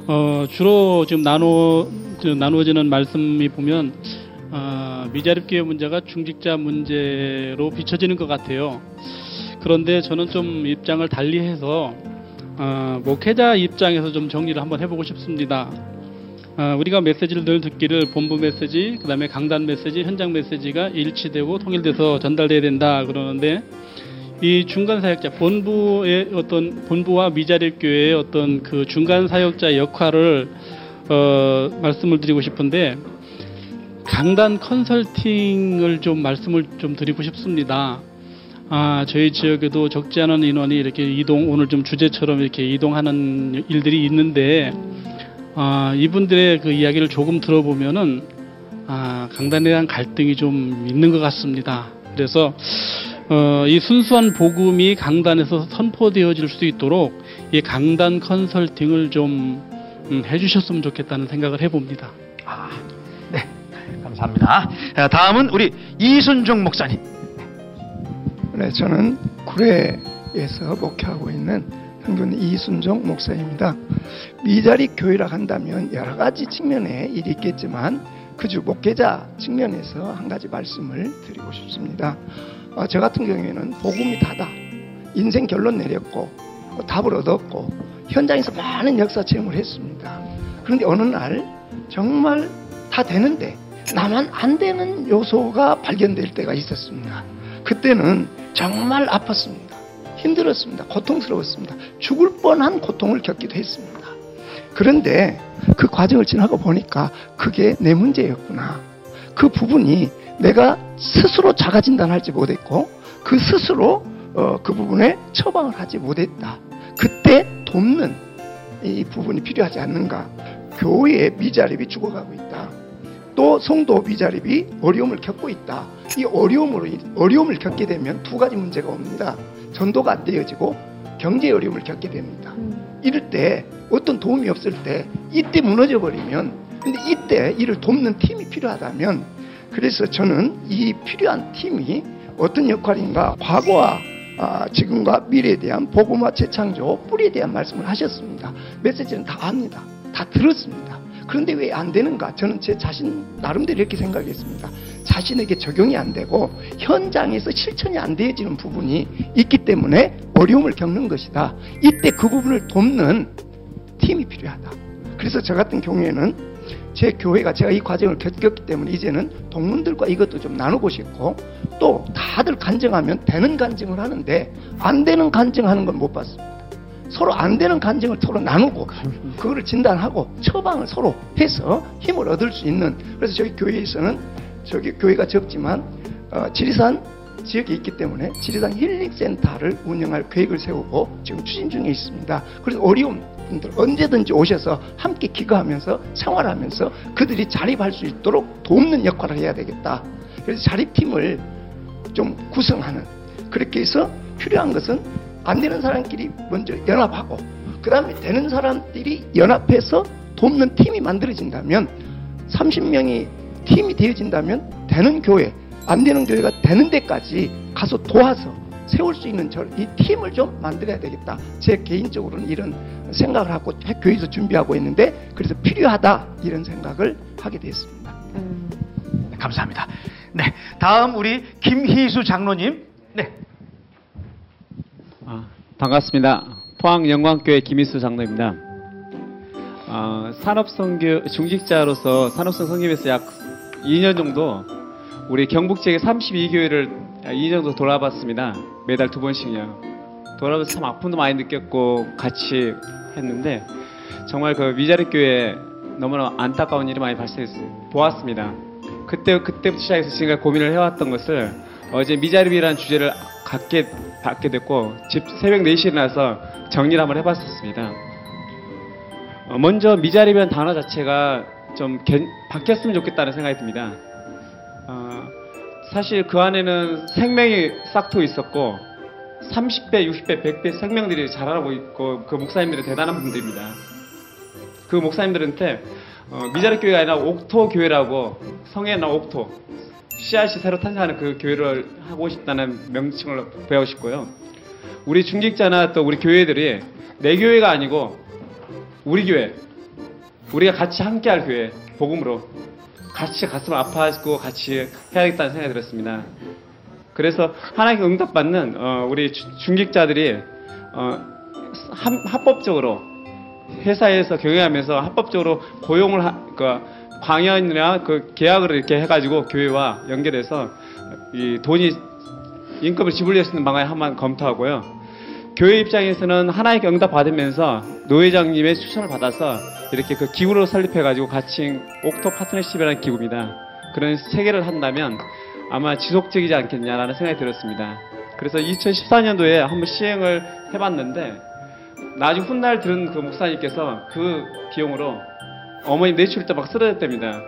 어, 주로 지금 나누, 저, 나누어지는 말씀이 보면, 어, 미자립 교회 문제가 중직자 문제로 비춰지는 것 같아요. 그런데 저는 좀 입장을 달리해서, 어, 목회자 입장에서 좀 정리를 한번 해보고 싶습니다. 어, 우리가 메시지를 늘 듣기를 본부 메시지, 그 다음에 강단 메시지, 현장 메시지가 일치되고 통일돼서 전달돼야 된다 그러는데, 이 중간 사역자 본부의 어떤 본부와 미자립 교회의 어떤 그 중간 사역자 역할을 어, 말씀을 드리고 싶은데 강단 컨설팅을 좀 말씀을 좀 드리고 싶습니다. 아, 저희 지역에도 적지 않은 인원이 이렇게 이동 오늘 좀 주제처럼 이렇게 이동하는 일들이 있는데 아, 이분들의 그 이야기를 조금 들어보면은 아, 강단에 대한 갈등이 좀 있는 것 같습니다. 그래서 어, 이 순수한 복음이 강단에서 선포되어질 수 있도록 이 강단 컨설팅을 좀 음, 해주셨으면 좋겠다는 생각을 해봅니다. 아, 네. 감사합니다. 자, 다음은 우리 이순종 목사님. 네, 저는 구례에서 목회하고 있는 현교는 이순종 목사입니다. 미자리 교회라 한다면 여러 가지 측면의 일이 있겠지만 그주 목회자 측면에서 한 가지 말씀을 드리고 싶습니다. 어, 저 같은 경우에는 복음이 다다. 인생 결론 내렸고 어, 답을 얻었고 현장에서 많은 역사 체험을 했습니다. 그런데 어느 날 정말 다 되는데 나만 안 되는 요소가 발견될 때가 있었습니다. 그때는 정말 아팠습니다. 힘들었습니다. 고통스러웠습니다. 죽을 뻔한 고통을 겪기도 했습니다. 그런데 그 과정을 지나가 보니까 그게 내 문제였구나. 그 부분이 내가 스스로 자가 진단하지 못했고 그 스스로 어, 그 부분에 처방을 하지 못했다. 그때 돕는 이 부분이 필요하지 않는가. 교회의 미자립이 죽어가고 있다. 또 성도 미자립이 어려움을 겪고 있다. 이 어려움으로 어려움을 겪게 되면 두 가지 문제가 옵니다. 전도가 안 되어지고 경제 어려움을 겪게 됩니다. 이럴 때 어떤 도움이 없을 때 이때 무너져 버리면 근데 이때 이를 돕는 팀이 필요하다면 그래서 저는 이 필요한 팀이 어떤 역할인가 과거와 아, 지금과 미래에 대한 복음화 재창조 뿌리에 대한 말씀을 하셨습니다. 메시지는 다 압니다. 다 들었습니다. 그런데 왜 안 되는가? 저는 제 자신 나름대로 이렇게 생각했습니다. 자신에게 적용이 안 되고 현장에서 실천이 안 되어지는 부분이 있기 때문에 어려움을 겪는 것이다. 이때 그 부분을 돕는 팀이 필요하다. 그래서 저 같은 경우에는 제 교회가 제가 이 과정을 겪었기 때문에 이제는 동문들과 이것도 좀 나누고 싶고 또 다들 간증하면 되는 간증을 하는데 안 되는 간증하는 건 못 봤습니다. 서로 안 되는 간증을 서로 나누고 그거를 진단하고 처방을 서로 해서 힘을 얻을 수 있는 그래서 저희 교회에서는 저기 교회가 적지만 어, 지리산 지역에 있기 때문에 지리산 힐링센터를 운영할 계획을 세우고 지금 추진 중에 있습니다. 그래서 어려운 분들 언제든지 오셔서 함께 기거하면서 생활하면서 그들이 자립할 수 있도록 돕는 역할을 해야 되겠다. 그래서 자립팀을 좀 구성하는 그렇게 해서 필요한 것은 안 되는 사람끼리 먼저 연합하고 그 다음에 되는 사람들이 연합해서 돕는 팀이 만들어진다면 30명이 팀이 되어진다면 되는 교회 안 되는 교회가 되는 데까지 가서 도와서 세울 수 있는 저, 이 팀을 좀 만들어야 되겠다. 제 개인적으로는 이런 생각을 하고 교회에서 준비하고 있는데 그래서 필요하다 이런 생각을 하게 됐습니다. 네, 감사합니다. 네, 다음 우리 김희수 장로님. 네, 아, 반갑습니다. 포항 영광교회 김희수 장로입니다. 아, 산업성교 중직자로서 산업성 성김에서 약 2년 정도 우리 경북 지역의 32교회를 2년 정도 돌아봤습니다. 매달 두 번씩이요. 돌아봐서 참 아픔도 많이 느꼈고 같이 했는데 정말 그 미자리 교회 너무나 안타까운 일이 많이 발생했어요. 보았습니다. 그때 그때부터 시작해서 지금까지 고민을 해왔던 것을 어제 미자립이라는 주제를 갖게 받게 됐고 집 새벽 4시에 일어나서 정리를 한번 해봤었습니다. 어, 먼저 미자립이라는 단어 자체가 좀 견- 바뀌었으면 좋겠다는 생각이 듭니다. 어, 사실 그 안에는 생명이 싹트고 있었고 30배, 60배, 100배 생명들이 자라고 있고 그 목사님들이 대단한 분들입니다. 그 목사님들한테 어, 미자립 교회가 아니라 옥토 교회라고 성에 나 옥토 씨앗이 새로 탄생하는 그 교회를 하고 싶다는 명칭을 배우고 싶고요. 우리 중직자나 또 우리 교회들이 내 교회가 아니고 우리 교회, 우리가 같이 함께할 교회, 복음으로 같이 가슴을 아파하고 같이 해야겠다는 생각이 들었습니다. 그래서 하나님께 응답받는 어, 우리 주- 중직자들이 어, 합- 합법적으로 회사에서 경영하면서 합법적으로 고용을 하, 그 광연이나 그 계약을 이렇게 해가지고 교회와 연결해서 이 돈이 임금을 지불할 수 있는 방안을 한번 검토하고요. 교회 입장에서는 하나님께 응답 받으면서 노회장님의 추천을 받아서 이렇게 그 기구를 설립해가지고 같이 옥토 파트너십이라는 기구입니다. 그런 체계를 한다면 아마 지속적이지 않겠냐라는 생각이 들었습니다. 그래서 2014년도에 한번 시행을 해봤는데 나중 훗날 들은 그 목사님께서 그 비용으로 어머니 뇌출혈 때막 쓰러졌답니다.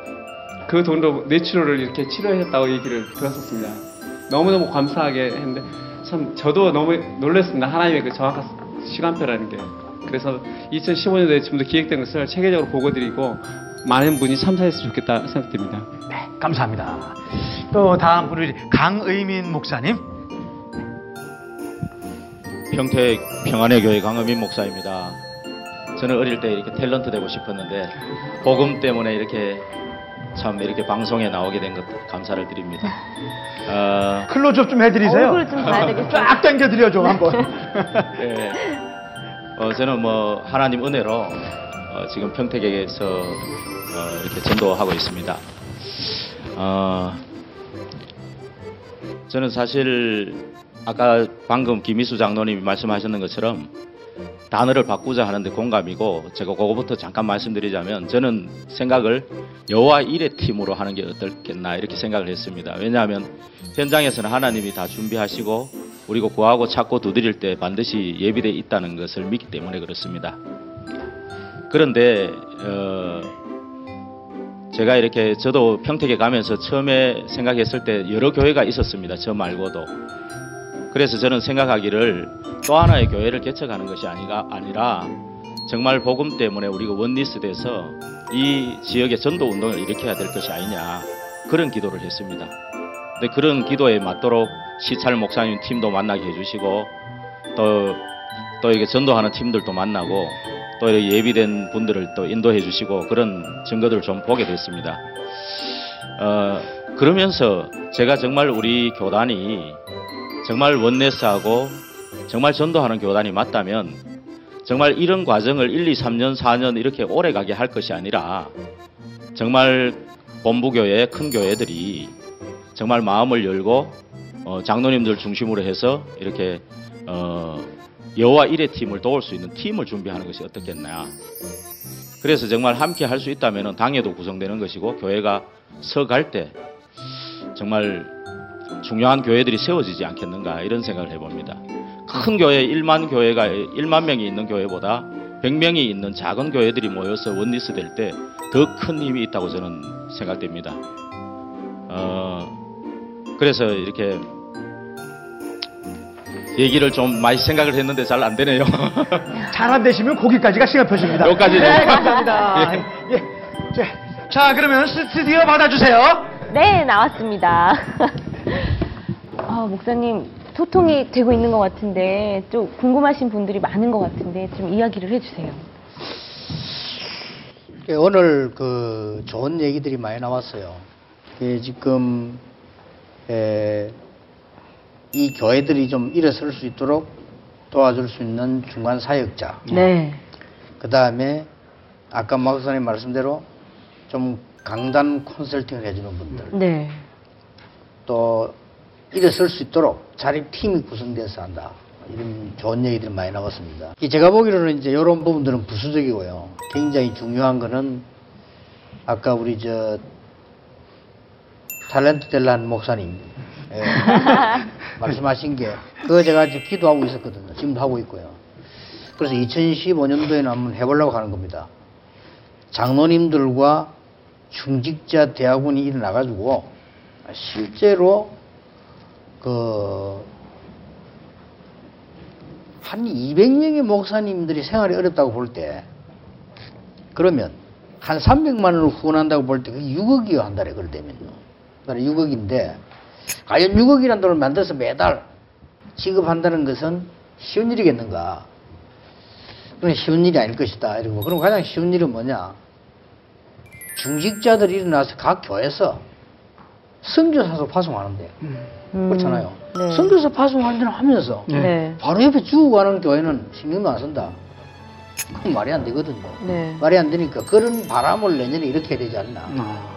그 돈으로 뇌출혈을 이렇게 치료하셨다고 얘기를 들었었습니다. 너무너무 감사하게 했는데 참 저도 너무 놀랐습니다. 하나님의 그 정확한 시간표라는 게. 그래서 2015년도에 좀더 기획된 것을 체계적으로 보고 드리고 많은 분이 참사했으면 좋겠다 생각됩니다. 네, 감사합니다. 또 다음 우리 강의민 목사님. 평택 평안의 교회 강의민 목사입니다. 저는 어릴 때 이렇게 탤런트 되고 싶었는데 복음 때문에 이렇게 참 이렇게 방송에 나오게 된 것 감사를 드립니다. *laughs* 어, 클로즈업 좀 해드리세요. 얼굴을 좀 봐야 되겠어요. *laughs* 쫙 당겨드려 줘 한번. *laughs* 예. 어, 저는 뭐 하나님 은혜로 어, 지금 평택에서 어, 이렇게 전도하고 있습니다. 어, 저는 사실 아까 방금 김희수 장로님이 말씀하셨는 것처럼 단어를 바꾸자 하는데 공감이고 제가 그거부터 잠깐 말씀드리자면 저는 생각을 여호와 일의 팀으로 하는 게 어떻겠나 이렇게 생각을 했습니다. 왜냐하면 현장에서는 하나님이 다 준비하시고 우리가 구하고 찾고 두드릴 때 반드시 예비되어 있다는 것을 믿기 때문에 그렇습니다. 그런데 어, 제가 이렇게 저도 평택에 가면서 처음에 생각했을 때 여러 교회가 있었습니다. 저 말고도. 그래서 저는 생각하기를 또 하나의 교회를 개척하는 것이 아니가, 아니라 정말 복음 때문에 우리가 원리스 돼서 이 지역의 전도 운동을 일으켜야 될 것이 아니냐 그런 기도를 했습니다. 근데 그런 기도에 맞도록 시찰 목사님 팀도 만나게 해주시고 또, 또 이게 전도하는 팀들도 만나고 또 예비된 분들을 또 인도해 주시고 그런 증거들을 좀 보게 됐습니다. 어, 그러면서 제가 정말 우리 교단이 정말 원네스하고 정말 전도하는 교단이 맞다면 정말 이런 과정을 1, 2, 3년, 4년 이렇게 오래 가게 할 것이 아니라 정말 본부교회, 큰 교회들이 정말 마음을 열고 어, 장로님들 중심으로 해서 이렇게 어, 여호와 일의 팀을 도울 수 있는 팀을 준비하는 것이 어떻겠나. 그래서 정말 함께 할 수 있다면 당회도 구성되는 것이고 교회가 서갈 때 정말 중요한 교회들이 세워지지 않겠는가 이런 생각을 해봅니다. 큰 교회 1만 교회가 1만 명이 있는 교회보다 100명이 있는 작은 교회들이 모여서 원리스 될 때 더 큰 힘이 있다고 저는 생각됩니다. 어, 그래서 이렇게 얘기를 좀 많이 생각을 했는데 잘 안 되네요. *laughs* 잘 안 되시면 거기까지가 시간 표시입니다. 여기까지 네, 좀. 감사합니다. *laughs* 예. 자, 자, 그러면 스튜디오 받아주세요. 네, 나왔습니다. *laughs* 아, 목사님, 소통이 되고 있는 것 같은데, 좀 궁금하신 분들이 많은 것 같은데, 좀 이야기를 해주세요. 예, 오늘 그 좋은 얘기들이 많이 나왔어요. 예, 지금 에, 이 교회들이 좀 일어설 수 있도록 도와줄 수 있는 중간 사역자. 네. 그 다음에 아까 막 목사님 말씀대로 좀 강단 컨설팅을 해주는 분들. 네. 또 일어설 수 있도록 자립 팀이 구성돼서 한다. 이런 좋은 얘기들이 많이 나왔습니다. 이 제가 보기로는 이제 이런 부분들은 부수적이고요. 굉장히 중요한 거는 아까 우리 저 탤런트 델란 목사님 예, *laughs* 말씀하신 게 그거 제가 지금 기도하고 있었거든요. 지금도 하고 있고요. 그래서 2015년도에는 한번 해보려고 하는 겁니다. 장로님들과 중직자 대학원이 일어나가지고 실제로 그 한 200명의 목사님들이 생활이 어렵다고 볼 때 그러면 한 300만 원을 후원한다고 볼 때 그게 6억이요 한 달에 달에 6억인데 과연 6억이라는 돈을 만들어서 매달 지급한다는 것은 쉬운 일이겠는가? 그건 쉬운 일이 아닐 것이다. 이러고 그럼 가장 쉬운 일은 뭐냐? 중직자들이 일어나서 각 교회에서 선교사서 파송하는데 음, 그렇잖아요. 네. 선교사 파송하는 데는 하면서 네. 바로 옆에 주고 가는 교회는 신경도 안 쓴다. 그건 말이 안 되거든요. 네. 말이 안 되니까 그런 바람을 내년에 일으켜야 되지 않나. 아,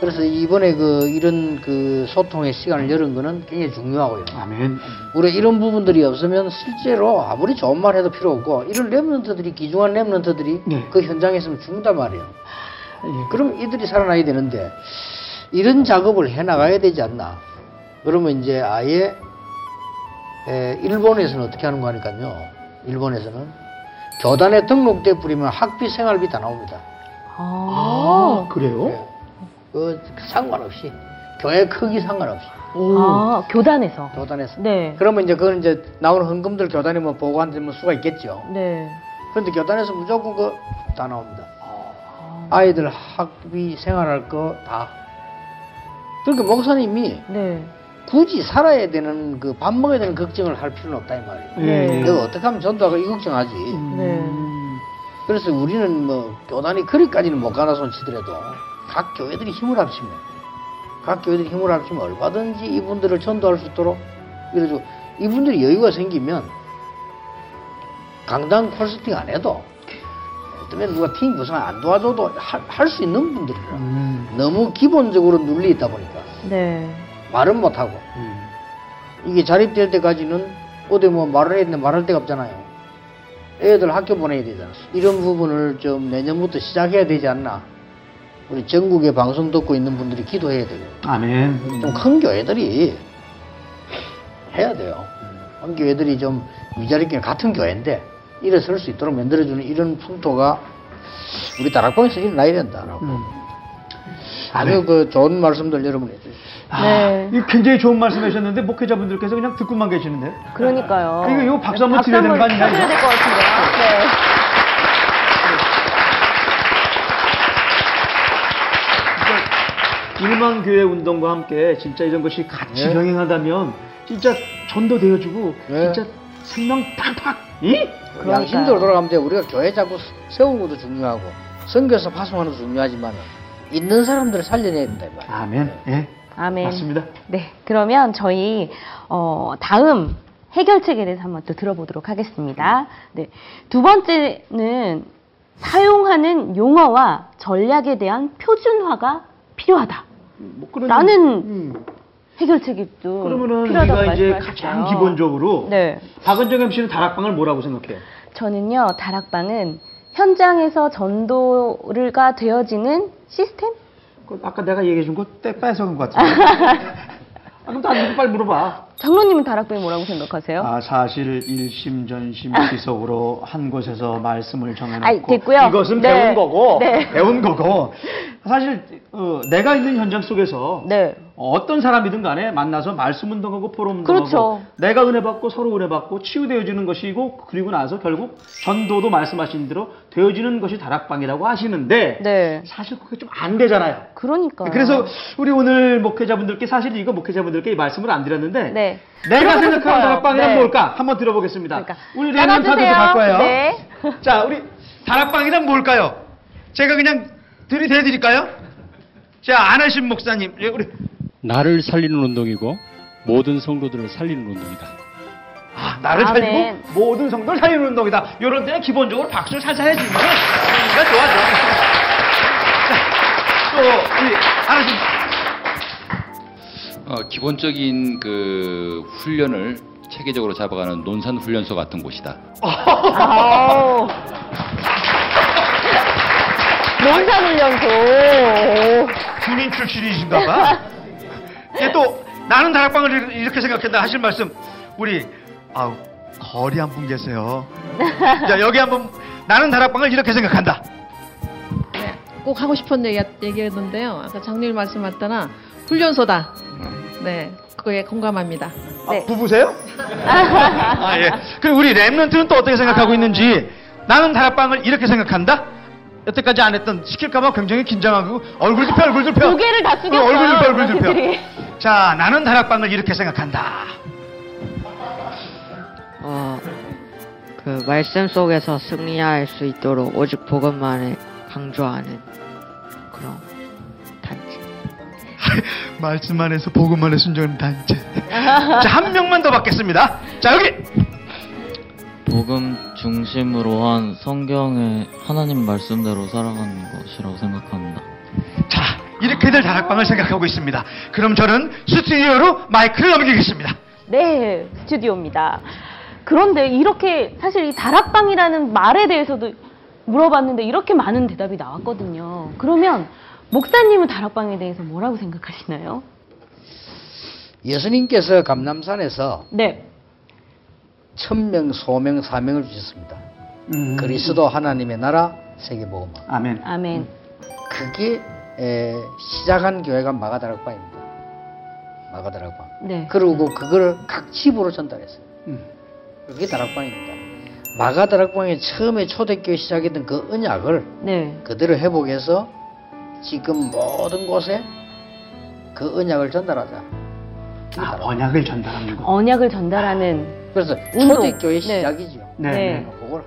그래서 이번에 그 이런 그 소통의 시간을 열은 거는 굉장히 중요하고요. 아멘. 우리 이런 부분들이 없으면 실제로 아무리 좋은 말 해도 필요 없고 이런 랩런트들이 기중한 랩런트들이 네. 그 현장에 있으면 죽는단 말이에요. 예. 그럼 이들이 살아나야 되는데 이런 작업을 해 나가야 되지 않나. 그러면 이제 아예 에, 일본에서는 어떻게 하는 거 하니까요. 일본에서는 교단에 등록돼 버리면 학비 생활비 다 나옵니다. 아, 그래요? 예. 그 상관없이 교회 크기 상관없이 아, 교단에서. 교단에서. 네. 그러면 이제 그건 이제 나오는 헌금들 교단에 뭐 보고한다면 수가 있겠죠. 네. 그런데 교단에서 무조건 그 다 나옵니다. 아이들 학비 생활할 거 다. 그러니까 목사님이 네. 굳이 살아야 되는 그 밥 먹어야 되는 걱정을 할 필요는 없다 이 말이에요. 네. 내가 어떻게 하면 전도하고 이 걱정하지. 네. 그래서 우리는 뭐 교단이 그리까지는 못 가나 손 치더라도 각 교회들이 힘을 합치면 각 교회들이 힘을 합치면 얼마든지 이분들을 전도할 수 있도록 이래가지고 이분들이 여유가 생기면 강당 컨설팅 안 해도 때문에 누가 팀 구성 안 도와줘도 할 수 있는 분들이라 음. 너무 기본적으로 눌려 있다 보니까 네. 말은 못하고 이게 자립될 때까지는 어디 뭐 말을 해야 되는데 말할 데가 없잖아요. 애들 학교 보내야 되잖아. 이런 부분을 좀 내년부터 시작해야 되지 않나. 우리 전국에 방송 듣고 있는 분들이 기도해야 되고. 아멘. 좀 큰 교회들이 해야 돼요. 큰 교회들이 좀 위자리끼리 같은 교회인데 일어설 수 있도록 만들어주는 이런 풍토가 우리 다락방에서 일어나야 된다라고. 음. 아주 그 좋은 말씀들 여러분. 네. 아, 이 굉장히 좋은 말씀하셨는데 목회자분들께서 그냥 듣고만 계시는데. 그러니까요. 이거- 이거 박수 한번 드려야 되는 거 쳐줘야 이거? 될것 같은데요. 네. 일만 교회 운동과 함께 진짜 이런 것이 같이 네. 병행하다면 진짜 전도 되어주고 네. 진짜 생명 팍팍 이 그 양심대로 돌아가면 돼. 우리가 교회 자꾸 세우는 것도 중요하고 선교사 파송하는 것도 중요하지만 있는 사람들을 살려내야 된다. 이 말이야. 아멘. 예. 아멘. 맞습니다. 네, 그러면 저희 어, 다음 해결책에 대해서 한번 또 들어보도록 하겠습니다. 네, 두 번째는 사용하는 용어와 전략에 대한 표준화가 필요하다. 뭐 그러면- 라는 음. 해결책이 또 그러면은 필요하다고 우리가 이제. 가장 기본적으로 네, 박은정 MC는 다락방을 뭐라고 생각해요? 저는요 다락방은 현장에서 전도가 되어지는 시스템? 그 아까 내가 얘기해 준거때 뺏어간 것 같은데. *laughs* 아, 그럼 안 듣고 빨리 물어봐. 장로님은 다락방이 뭐라고 생각하세요? 아, 사실 일심 전심 기속으로 한 곳에서 말씀을 정해놓고 아이, 됐고요. 이것은 네. 배운 거고 네. 배운 거고 사실 어, 내가 있는 현장 속에서 네. 어떤 사람이든 간에 만나서 말씀 운동하고 포럼 운동하고 그렇죠. 내가 은혜 받고 서로 은혜 받고 치유되어지는 것이고 그리고 나서 결국 전도도 말씀하신 대로 되어지는 것이 다락방이라고 하시는데 네. 사실 그게 좀 안 되잖아요. 그러니까. 그래서 우리 오늘 목회자분들께 사실 이거 목회자분들께 이 말씀을 안 드렸는데 네. 내가 생각하는 싶어요. 다락방이란 네. 뭘까? 한번 들어보겠습니다. 그러니까. 우리. 레몬타드도 갈 거예요. 네. *laughs* 자, 우리 다락방이란 뭘까요? 제가 그냥 들이대 드릴까요? 자, 안하신 목사님, 예, 우리 나를 살리는 운동이고 모든 성도들을 살리는 운동이다. 아, 나를 아멘. 살리고 모든 성도를 살리는 운동이다. 이런 때 기본적으로 박수를 살살 해주면 우리가 좋아, 좋아. 자, 또 우리 안하신 어, 기본적인 그 훈련을 체계적으로 잡아가는 논산 훈련소 같은 곳이다. 아우. 농산훈련소. 군인 출신이신가 봐. *laughs* 예, 또 나는 다락방을 이렇게 생각한다 하실 말씀 우리 아우 거리 한 분 계세요. 자 여기 한번 나는 다락방을 이렇게 생각한다. 네, 꼭 하고 싶은 얘기, 얘기였는데요. 아까 장로님 말씀하셨다나 훈련소다. 네, 그거에 공감합니다. 네. 아, 부부세요? 아 예. 그리고 우리 랩런트는 또 어떻게 생각하고 있는지 나는 다락방을 이렇게 생각한다. 여태까지 안 했던 시킬까봐 굉장히 긴장하고 얼굴 들 펴, 얼굴 들 펴. 고개를 다 숙였어요. 어, 얼굴 들 펴, 얼굴 들 펴. 자, 나는 다락방을 이렇게 생각한다. 어, 그 말씀 속에서 승리할 수 있도록 오직 복음만을 강조하는 그런 단체. 말씀만 해서 복음만 해 순종하는 단체. *laughs* 자, 한 명만 더 받겠습니다. 자, 여기. 복음 중심으로 한 성경의 하나님 말씀대로 살아가는 것이라고 생각합니다. 자, 이렇게들 다락방을 생각하고 있습니다. 그럼 저는 스튜디오로 마이크를 넘기겠습니다. 네, 스튜디오입니다. 그런데 이렇게 사실 이 다락방이라는 말에 대해서도 물어봤는데 이렇게 많은 대답이 나왔거든요. 그러면 목사님은 다락방에 대해서 뭐라고 생각하시나요? 예수님께서 감남산에서 네. 천명, 소명, 사명을 주셨습니다. 음. 그리스도 하나님의 나라 세계복음. 아멘. 아멘. 그게 에, 시작한 교회가 마가다락방입니다. 마가다락방. 네. 그리고 그걸 각 집으로 전달했어요. 음. 그게 다락방입니다. 마가다락방이 처음에 초대교회 시작했던 그 언약을 네. 그대로 회복해서 지금 모든 곳에 그 언약을 전달하자. 아. 언약을 전달하는 거. 언약을 전달하는 그래서. 초대교회 네. 시작이죠. 네. 네. 네. 그걸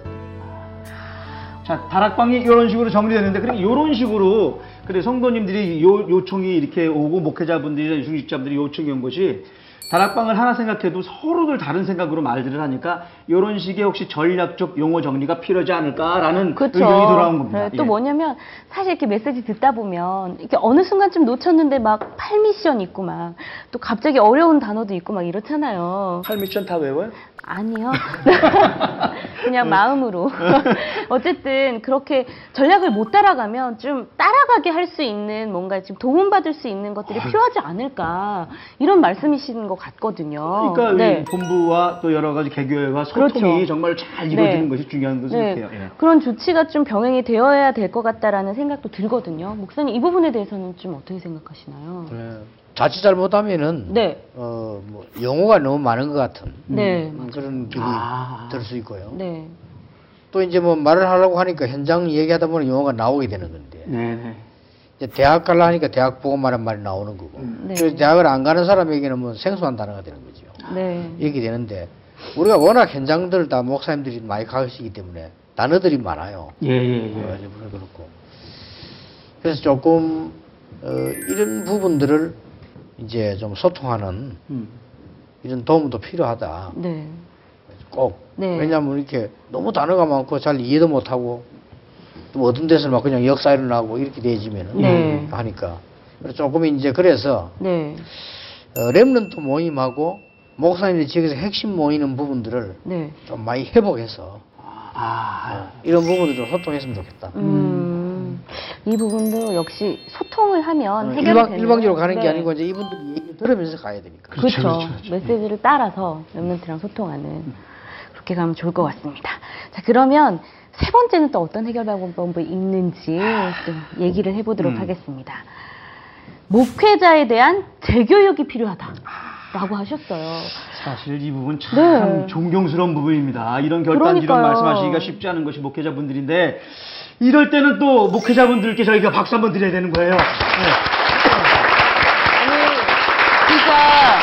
자, 다락방이 이런 식으로 정리되는데, 그리고 이런 식으로, 그래, 성도님들이 요, 요청이 이렇게 오고, 목회자분들이나 중직자분들이 요청이 온 것이, 다락방을 하나 생각해도 서로들 다른 생각으로 말들을 하니까 이런 식의 혹시 전략적 용어 정리가 필요하지 않을까라는 그렇죠. 의견이 돌아온 겁니다. 네, 또 예. 뭐냐면 사실 이렇게 메시지 듣다 보면 이렇게 어느 순간쯤 놓쳤는데 막 8미션 있고 막 또 갑자기 어려운 단어도 있고 막 이렇잖아요. 8미션 다 외워요? 아니요. *laughs* 그냥 마음으로. *laughs* 어쨌든 그렇게 전략을 못 따라가면 좀 따라가게 할 수 있는 뭔가 좀 도움받을 수 있는 것들이 필요하지 않을까 이런 말씀이신 것 같거든요. 그러니까 네. 이 본부와 또 여러 가지 개교회와 소통이 그렇죠. 정말 잘 이루어지는 네. 것이 중요한 것을 네. 생각해요. 예. 그런 조치가 좀 병행이 되어야 될 것 같다라는 생각도 들거든요. 목사님 이 부분에 대해서는 좀 어떻게 생각하시나요? 네. 자칫 잘못하면은 네. 어, 뭐 용어가 너무 많은 것 같은 네, 음, 그런 길이 들수 있고요. 네. 또 이제 뭐 말을 하려고 하니까 현장 얘기하다 보면 용어가 나오게 되는 건데 네, 네. 이제 대학 가려 하니까 대학 보고 말한 말이 나오는 거고 네. 그래서 대학을 안 가는 사람에게는 뭐 생소한 단어가 되는 거죠. 네. 이렇게 되는데 우리가 워낙 현장들 다 목사님들이 많이 가시기 때문에 단어들이 많아요. 예, 예, 예. 어, 그렇고 그래서 조금 어, 이런 부분들을 이제 좀 소통하는 음. 이런 도움도 필요하다. 네. 꼭. 네. 왜냐하면 이렇게 너무 단어가 많고 잘 이해도 못하고 또 어떤 데서는 막 그냥 역사 일어나고 이렇게 되지면은 네. 하니까 그래서 조금 이제 그래서 네. 어, 렘넌트 모임하고 목사님들 지역에서 핵심 모이는 부분들을 네. 좀 많이 회복해서 어, 이런 부분들 좀 소통했으면 좋겠다. 음, 이 부분도 역시 소통을 하면 어, 해결이 일방, 되는 일방적으로 가는 게 네. 아니고 이제 이분들 얘기를 들으면서 가야 되니까. 그렇죠. 메시지를 따라서 랩런트랑 소통하는 그렇게 가면 좋을 것 같습니다. 자 그러면 세 번째는 또 어떤 해결 방법이 있는지 좀 얘기를 해보도록 음. 하겠습니다. 목회자에 대한 재교육이 필요하다 라고 하셨어요. 사실 이 부분 참 네. 존경스러운 부분입니다. 이런 결단지론 그러니까요. 말씀하시기가 쉽지 않은 것이 목회자분들인데 이럴 때는 또 목회자분들께 저희가 박수 한번 드려야 되는 거예요. 네. 진짜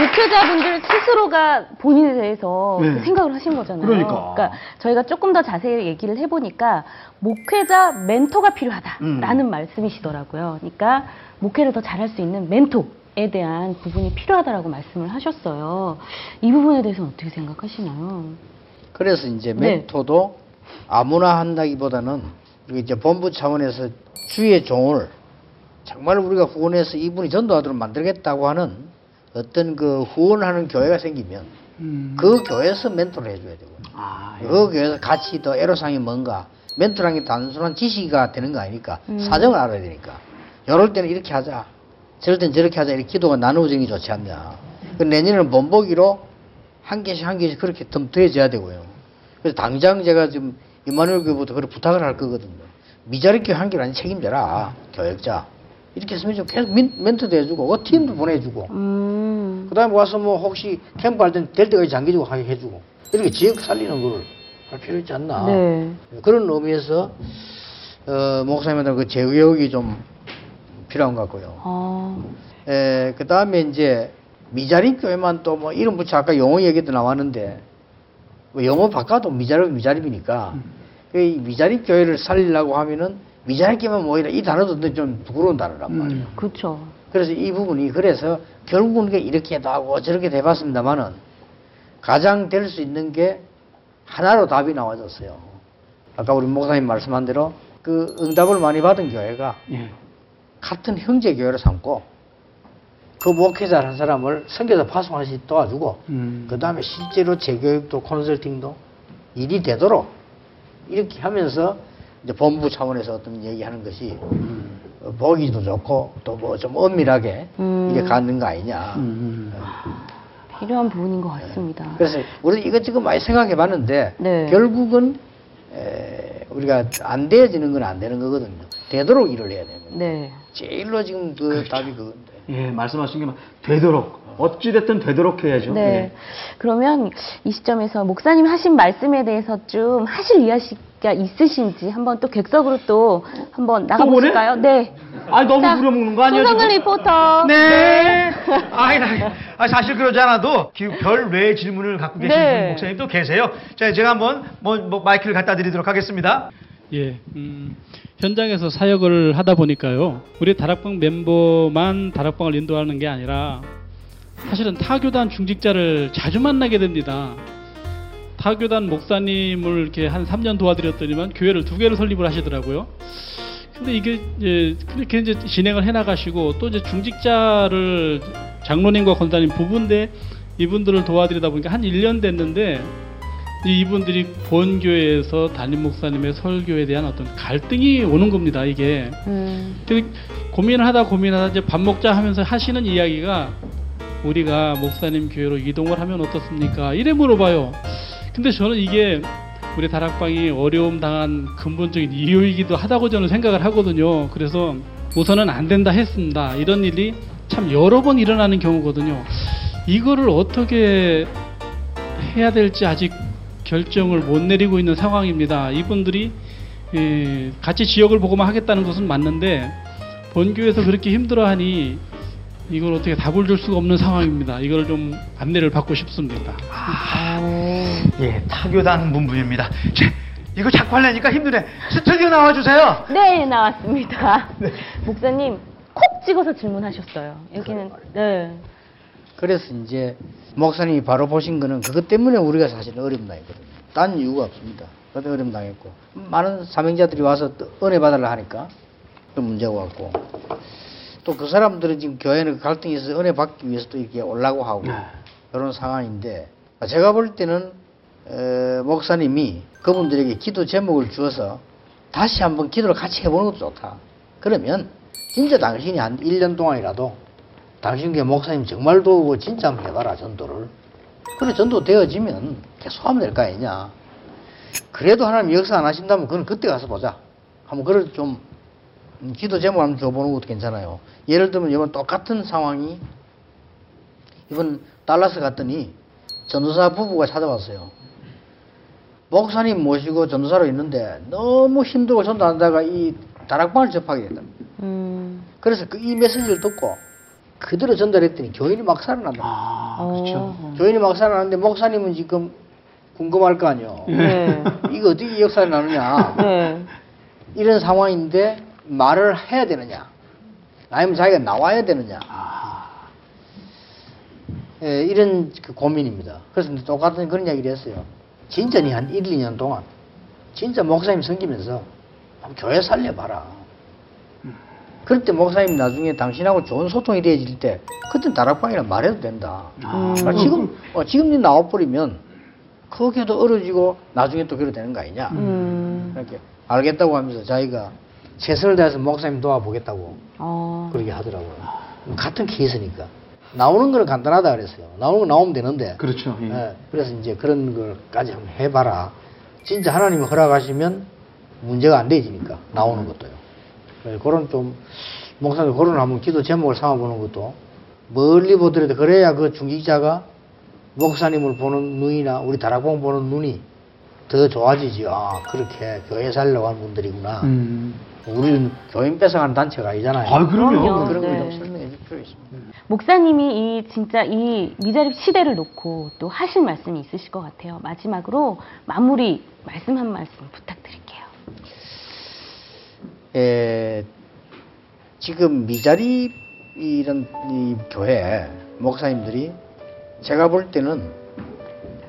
목회자분들 스스로가 본인에 대해서 네. 생각을 하신 거잖아요. 그러니까. 저희가 조금 더 자세히 얘기를 해보니까 목회자 멘토가 필요하다라는 음. 말씀이시더라고요. 그러니까 목회를 더 잘할 수 있는 멘토 에 대한 부분이 필요하다라고 말씀을 하셨어요. 이 부분에 대해서는 어떻게 생각하시나요? 그래서 이제 네. 멘토도 아무나 한다기보다는 이제 본부 차원에서 주의 종을 정말 우리가 후원해서 이분이 전도하도록 만들겠다고 하는 어떤 그 후원하는 교회가 생기면 그 교회에서 멘토를 해줘야 되고요. 아, 예. 그 교회에서 같이 더 애로사항이 뭔가 멘토라는 게 단순한 지식이 되는 거 아니니까 음. 사정을 알아야 되니까 이럴 때는 이렇게 하자 저럴 때는 저렇게 하자. 이렇게 기도가 나누어지는 게 좋지 않냐. 그 내년에는 본보기로 한 개씩 한 개씩 그렇게 좀 더해져야 되고요. 그래서 당장 제가 지금 이마누엘 교부터 그렇게 부탁을 할 거거든요. 미자리 교회 한 개를 아니 책임져라 교역자. 이렇게 했으면 좀 계속 멘, 멘토도 해주고 그 팀도 보내주고. 음, 그 다음에 와서 뭐 혹시 캠프 할 때는 될 때까지 잠겨주고 하게 해주고. 이렇게 지역 살리는 걸 할 필요 있지 않나. 네. 그런 의미에서 어, 목사님한테 그 재교육이 좀 필요한 것 같고요 어, 에, 그 다음에 이제 미자립 교회만 또 뭐 이름 붙여 아까 용어 얘기도 나왔는데 뭐 용어 바꿔도 미자립 미자립이니까 그이 미자립 교회를 살리려고 하면은 미자립 교회만 모이라 이 단어도 좀 부끄러운 단어란 말이에요 그렇죠. 그래서 이 부분이 그래서 결국은 그 이렇게도 하고 저렇게도 해봤습니다만은 가장 될 수 있는 게 하나로 답이 나와졌어요. 아까 우리 목사님 말씀한 대로 그 응답을 많이 받은 교회가 예. 같은 형제 교회를 삼고 그 목회자 한 사람을 선교사 파송할 수 있게 도와주고 음. 그 다음에 실제로 재교육도 컨설팅도 일이 되도록 이렇게 하면서 이제 본부 차원에서 어떤 얘기하는 것이 어, 보기도 좋고 또 뭐 좀 엄밀하게 음. 이게 가는 거 아니냐. 음. 필요한 부분인 것 같습니다. 그래서 우리 이것저것 많이 생각해 봤는데 네. 결국은 에, 우리가 안 되어지는 건 안 되는 거거든요. 되도록 일을 해야 되는. 네. 제일로 지금 그 답이 그건데. 예, 말씀하신 게막 되도록 어찌됐든 되도록 해야죠. 네. 예. 그러면 이 시점에서 목사님 하신 말씀에 대해서 좀 하실 이야기가 있으신지 한번 또 객석으로 또 한번 나가보실까요? 네. 아 너무 자, 부려먹는 거 아니에요? 손성근? 리포터. 네. 아이, 나, 아, 사실 그러지 않아도 그별 외의 질문을 갖고 계신 네. 목사님 또 계세요. 자, 제가 한번 뭐, 뭐 마이크를 갖다 드리도록 하겠습니다. 예, 음, 현장에서 사역을 하다 보니까요, 우리 다락방 멤버만 다락방을 인도하는 게 아니라 사실은 타교단 중직자를 자주 만나게 됩니다. 타교단 목사님을 이렇게 한 3년 도와드렸더니만 교회를 두 개를 설립을 하시더라고요. 근데 이게 이제 그렇게 이제 진행을 해 나가시고 또 이제 중직자를 장로님과 권사님 부부인데 이분들을 도와드리다 보니까 한 1년 됐는데 이 이분들이 본교회에서 담임 목사님의 설교에 대한 어떤 갈등이 오는 겁니다. 이게 음. 그 고민을 하다 고민하다 이제 밥 먹자 하면서 하시는 이야기가 우리가 목사님 교회로 이동을 하면 어떻습니까? 이래 물어봐요. 근데 저는 이게 우리 다락방이 어려움 당한 근본적인 이유이기도 하다고 저는 생각을 하거든요. 그래서 우선은 안 된다 했습니다. 이런 일이 참 여러 번 일어나는 경우거든요. 이거를 어떻게 해야 될지 아직 결정을 못 내리고 있는 상황입니다. 이분들이 예, 같이 지역을 보고만 하겠다는 것은 맞는데 본교에서 그렇게 힘들어하니 이걸 어떻게 답을 줄 수가 없는 상황입니다. 이걸 좀 안내를 받고 싶습니다. 예, 타교단 문부입니다. 자, 이거 자꾸 하려니까 힘드네. 스튜디오 나와주세요. 네, 나왔습니다. *laughs* 목사님, 콕 찍어서 질문하셨어요. 여기는, 네. 그래서 이제 목사님이 바로 보신 거는 그것 때문에 우리가 사실 어려움 당했거든요. 딴 이유가 없습니다. 그때 어려움 당했고 많은 사명자들이 와서 또 은혜 받으려 하니까 또 문제가 왔고 또 그 사람들은 지금 교회는 갈등이 있어서 은혜 받기 위해서 또 이렇게 올라고 하고 그런 상황인데 제가 볼 때는 에, 목사님이 그분들에게 기도 제목을 주어서 다시 한번 기도를 같이 해보는 것도 좋다. 그러면 진짜 당신이 한 1년 동안이라도 당신 게 목사님 정말 도우고 진짜 한번 해봐라 전도를. 그래 전도 되어지면 계속 하면 될 거 아니냐. 그래도 하나님 역사 안 하신다면 그건 그때 가서 보자. 한번 그걸 좀 음, 기도 제목 한번 줘보는 것도 괜찮아요. 예를 들면 이번 똑같은 상황이 이번 달라스 갔더니 전도사 부부가 찾아왔어요. 목사님 모시고 전도사로 있는데 너무 힘들고 전도 안 하다가 이 다락방을 접하게 됐다. 음. 그래서 그 이 메시지를 듣고 그대로 전달했더니 교인이 막 살아난다. 아, 그렇죠. 교인이 막 살아나는데 목사님은 지금 궁금할 거 아니에요. 네. 이거 어떻게 역사를 나누냐. 네. 이런 상황인데 말을 해야 되느냐. 아니면 자기가 나와야 되느냐. 예, 이런 그 고민입니다. 그래서 똑같은 그런 이야기를 했어요. 진짜 니한 1, 2년 동안 진짜 목사님 섬기면서 한번 교회 살려봐라. 그럴 때 목사님 나중에 당신하고 좋은 소통이 되어질 때 그땐 다락방이라 말해도 된다. 음. 아, 지금 어, 지금 니 나와버리면 거기에도 얼어지고 나중에 또 그래 되는 거 아니냐. 음. 이렇게 알겠다고 하면서 자기가 최선을 다해서 목사님 도와보겠다고 어. 그렇게 하더라고요. 같은 케이스니까. 나오는 거는 간단하다 그랬어요. 나오는 거 나오면 되는데. 그렇죠. 예. 예, 그래서 이제 그런 걸까지 한번 해봐라. 진짜 하나님이 허락하시면 문제가 안 되지니까 나오는 것도요. 예, 그런 좀 목사님 그런 한번 기도 제목을 삼아보는 것도 멀리 보더라도 그래야 그 중직자가 목사님을 보는 눈이나 우리 다락방 보는 눈이 더 좋아지지. 아 그렇게 교회 살려고 하는 분들이구나. 음. 우리는 교인 뺏어가는 단체가 아니잖아요. 아, 그럼요. 그럼요. 그런 걸 네. 좀 설명해 줄 필요 있습니다. 목사님이 이 진짜 이 미자립 시대를 놓고 또 하실 말씀이 있으실 것 같아요. 마지막으로 마무리 말씀 한 말씀 부탁드릴게요. 에, 지금 미자립 이런 이 교회 목사님들이 제가 볼 때는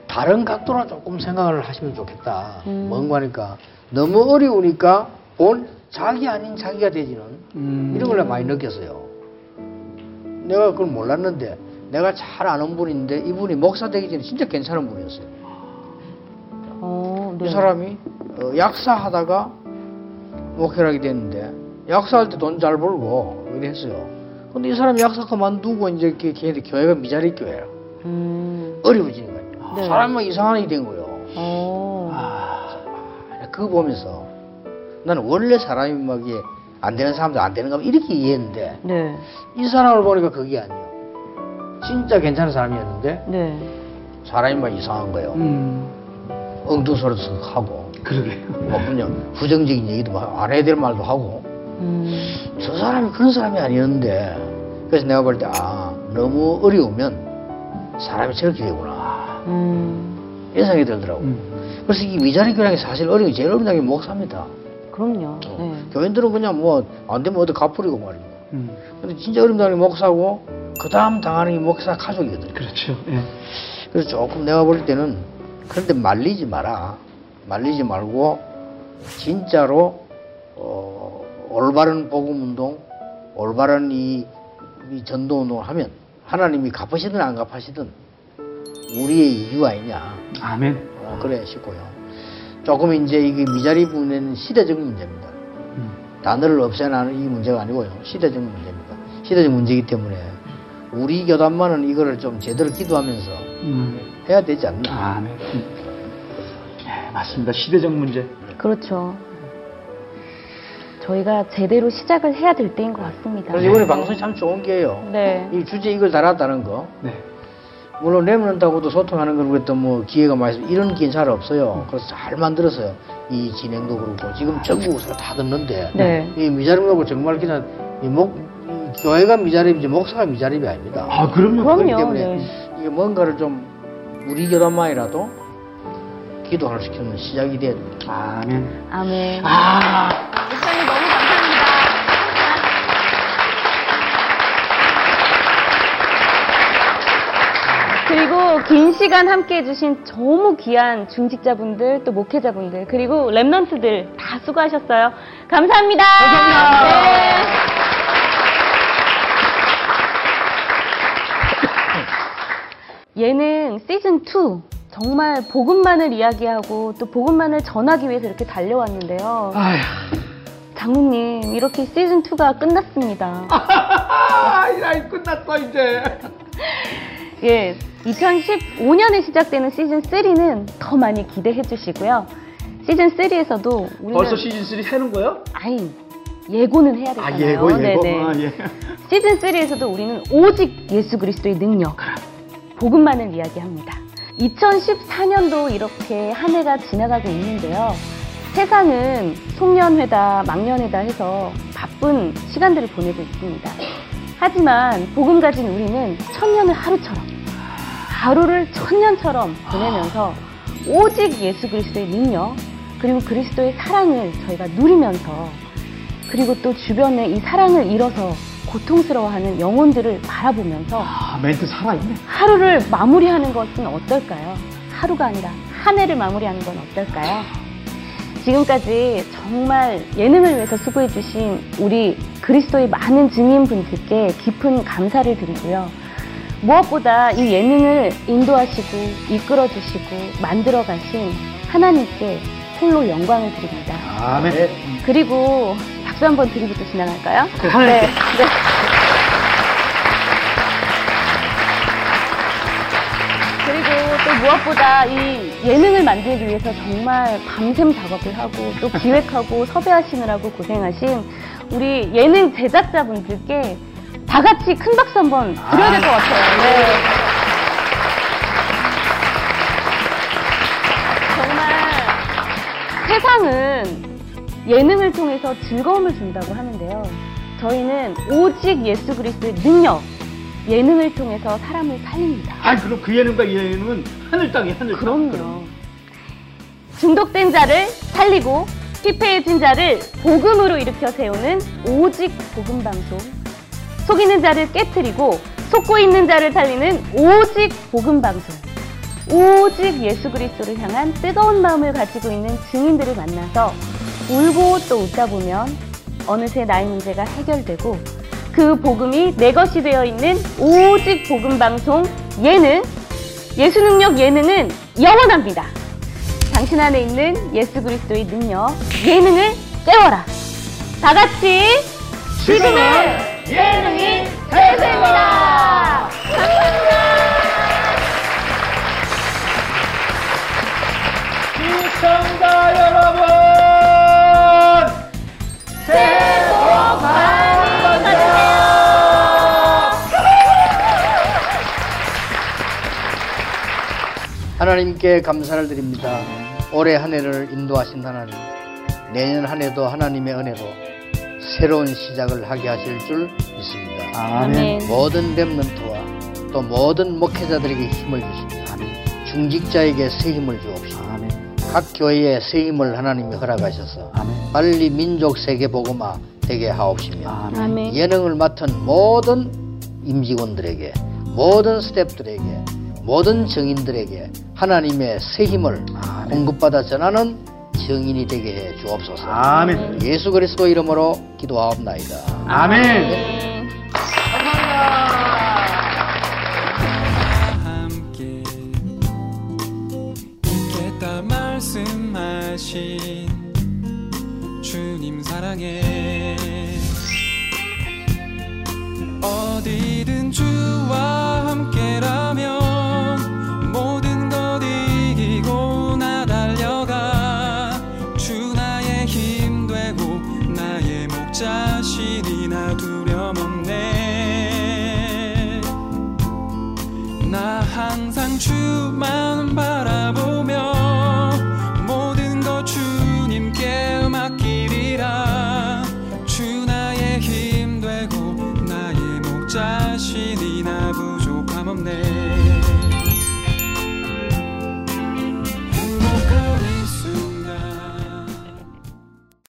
다른 각도로 조금 생각을 하시면 좋겠다. 음. 뭔가 하니까 너무 어려우니까 본 자기 아닌 자기가 되지는 음. 이런 걸 많이 느꼈어요. 내가 그걸 몰랐는데 내가 잘 아는 분인데 이분이 목사 되기 전에 진짜 괜찮은 분이었어요. 어, 네. 이 사람이 어, 약사 하다가 목회를 하게 됐는데 약사할 때 돈 잘 벌고 이랬어요. 근데 이 사람이 약사 그만두고 이제 이렇게 걔네 교회가 미자리 교회야. 음. 어려워지는 거예요. 네. 사람이 막 이상한 일이 된 거예요. 어. 아, 그거 보면서 나는 원래 사람이 막 이게 안 되는 사람도 안 되는가 봐 이렇게 이해했는데 네. 이 사람을 보니까 그게 아니에요. 진짜 괜찮은 사람이었는데 네. 사람이 막 이상한 거예요. 음. 엉뚱 소리도 하고 그러게요. 뭐 그냥 부정적인 얘기도 막안 해야 될 말도 하고 음. 저 사람이 그런 사람이 아니었는데 그래서 내가 볼 때 아 너무 어려우면 사람이 저렇게 되구나 음. 이런 생각이 들더라고 음. 그래서 이 위자리 교량이 사실 어려운 게 제일 어려운 게 목사입니다 그럼요. 네. 교인들은 그냥 뭐 안 되면 어디 갚으리고 말이고 음. 근데 진짜 어려운 게 목사고 그 다음 당하는 게 목사 가족이거든요. 그렇죠. 예. 그래서 조금 내가 볼 때는 그런데 말리지 마라. 말리지 말고 진짜로 어, 올바른 복음 운동, 올바른 이, 이 전도 운동을 하면 하나님이 갚으시든 안 갚으시든 우리의 이유 아니냐. 아멘. 어, 그래 싶고요. 조금 이제 이게 미자리 부분에는 시대적 문제입니다. 음. 단어를 없애나는 이 문제가 아니고요. 시대적 문제입니다. 시대적 문제이기 때문에 우리 교단만은 이거를 좀 제대로 기도하면서 음. 해야 되지 않나. 아멘. 음. 예, 맞습니다. 시대적 문제. 그렇죠. 저희가 제대로 시작을 해야 될 때인 것 같습니다. 그래서 이번에 방송이 참 좋은 게요. 네. 이 주제 이걸 달았다는 거. 네. 물론 내면은다고도 소통하는 건 그랬던 뭐 기회가 많이. 이런 기회는 잘 없어요. 그래서 잘 만들었어요. 이 진행도 그렇고 지금 전국에서 다 듣는데 네. 이 미자립하고 정말 그냥 이 목, 이 교회가 미자립이지 목사가 미자립이 아닙니다. 아, 그럼요. 그럼요. 그렇기 때문에 네. 이게 뭔가를 좀 우리 교단만이라도 기도할 수 있는 시작이 돼야 됩니다. 아멘. 아멘. 아, 목사님 너무 감사합니다. 그리고 긴 시간 함께 해주신 너무 귀한 중직자분들, 또 목회자분들, 그리고 랩런트들 다 수고하셨어요. 감사합니다. 감사합니다. 예능 시즌 2 정말 복음만을 이야기하고 또 복음만을 전하기 위해서 이렇게 달려왔는데요. 아휴. 장로님, 이렇게 시즌 2가 끝났습니다. 아이, 끝났어, 이제. *laughs* 예, 2015년에 시작되는 시즌 3는 더 많이 기대해 주시고요. 시즌 3에서도 우리는 벌써 시즌 3 해는 거예요? 아이, 예고는 해야 아, 되잖아요. 예고, 예고. 네네. 아, 예. 시즌 3에서도 우리는 오직 예수 그리스도의 능력, 복음만을 이야기합니다. 2014년도 이렇게 한 해가 지나가고 있는데요. 세상은 송년회다, 망년회다 해서 바쁜 시간들을 보내고 있습니다. 하지만 복음 가진 우리는 천년을 하루처럼, 하루를 천년처럼 보내면서 오직 예수 그리스도의 능력, 그리고 그리스도의 사랑을 저희가 누리면서 그리고 또 주변에 이 사랑을 잃어서 고통스러워하는 영혼들을 바라보면서 아, 멘트 살아있네. 하루를 마무리하는 것은 어떨까요? 하루가 아니라 한 해를 마무리하는 건 어떨까요? 지금까지 정말 예능을 위해서 수고해주신 우리 그리스도의 많은 증인분들께 깊은 감사를 드리고요. 무엇보다 이 예능을 인도하시고 이끌어주시고 만들어가신 하나님께 홀로 영광을 드립니다. 아멘. 그리고 박수 한번 드리고 또 지나갈까요? 그 하나님께. 네. 네. 그리고 또 무엇보다 이 예능을 만들기 위해서 정말 밤샘 작업을 하고 또 기획하고 섭외하시느라고 고생하신 우리 예능 제작자분들께 다 같이 큰 박수 한번 드려야 될 것 같아요. 네. 정말 세상은 예능을 통해서 즐거움을 준다고 하는데요. 저희는 오직 예수 그리스도의 능력, 예능을 통해서 사람을 살립니다. 아, 그럼 그 예능과 이 예능은 하늘 땅이 하늘 땅. 그럼요. 중독된 자를 살리고 피폐해진 자를 복음으로 일으켜 세우는 오직 복음 방송. 속이는 자를 깨뜨리고 속고 있는 자를 살리는 오직 복음 방송. 오직 예수 그리스도를 향한 뜨거운 마음을 가지고 있는 증인들을 만나서 울고 또 웃다 보면 어느새 나의 문제가 해결되고 그 복음이 내 것이 되어 있는 오직 복음 방송 예능 예수 능력 예능은 영원합니다. 당신 안에 있는 예수 그리스도의 능력 예능을 깨워라. 다 같이 지금은 예능이 대세입니다. 감사합니다. 시청자 여러분! 하나님께 감사를 드립니다. 올해 한 해를 인도하신 하나님, 내년 한 해도 하나님의 은혜로 새로운 시작을 하게 하실 줄 믿습니다. 아멘. 모든 렘넌트와 또 모든 목회자들에게 힘을 주십니다. 중직자에게 새 힘을 주옵시고 각 교회에 새 힘을 하나님이 허락하셔서 빨리 민족 세계 복음화 되게 하옵시며 아멘. 예능을 맡은 모든 임직원들에게 모든 스태프들에게 모든 정인들에게 하나님의 새 힘을 공급받아 전하는 정인이 되게 해 주옵소서. 아멘. 예수 그리스도 이름으로 기도하옵나이다. 아멘. 함께 수많은 바람.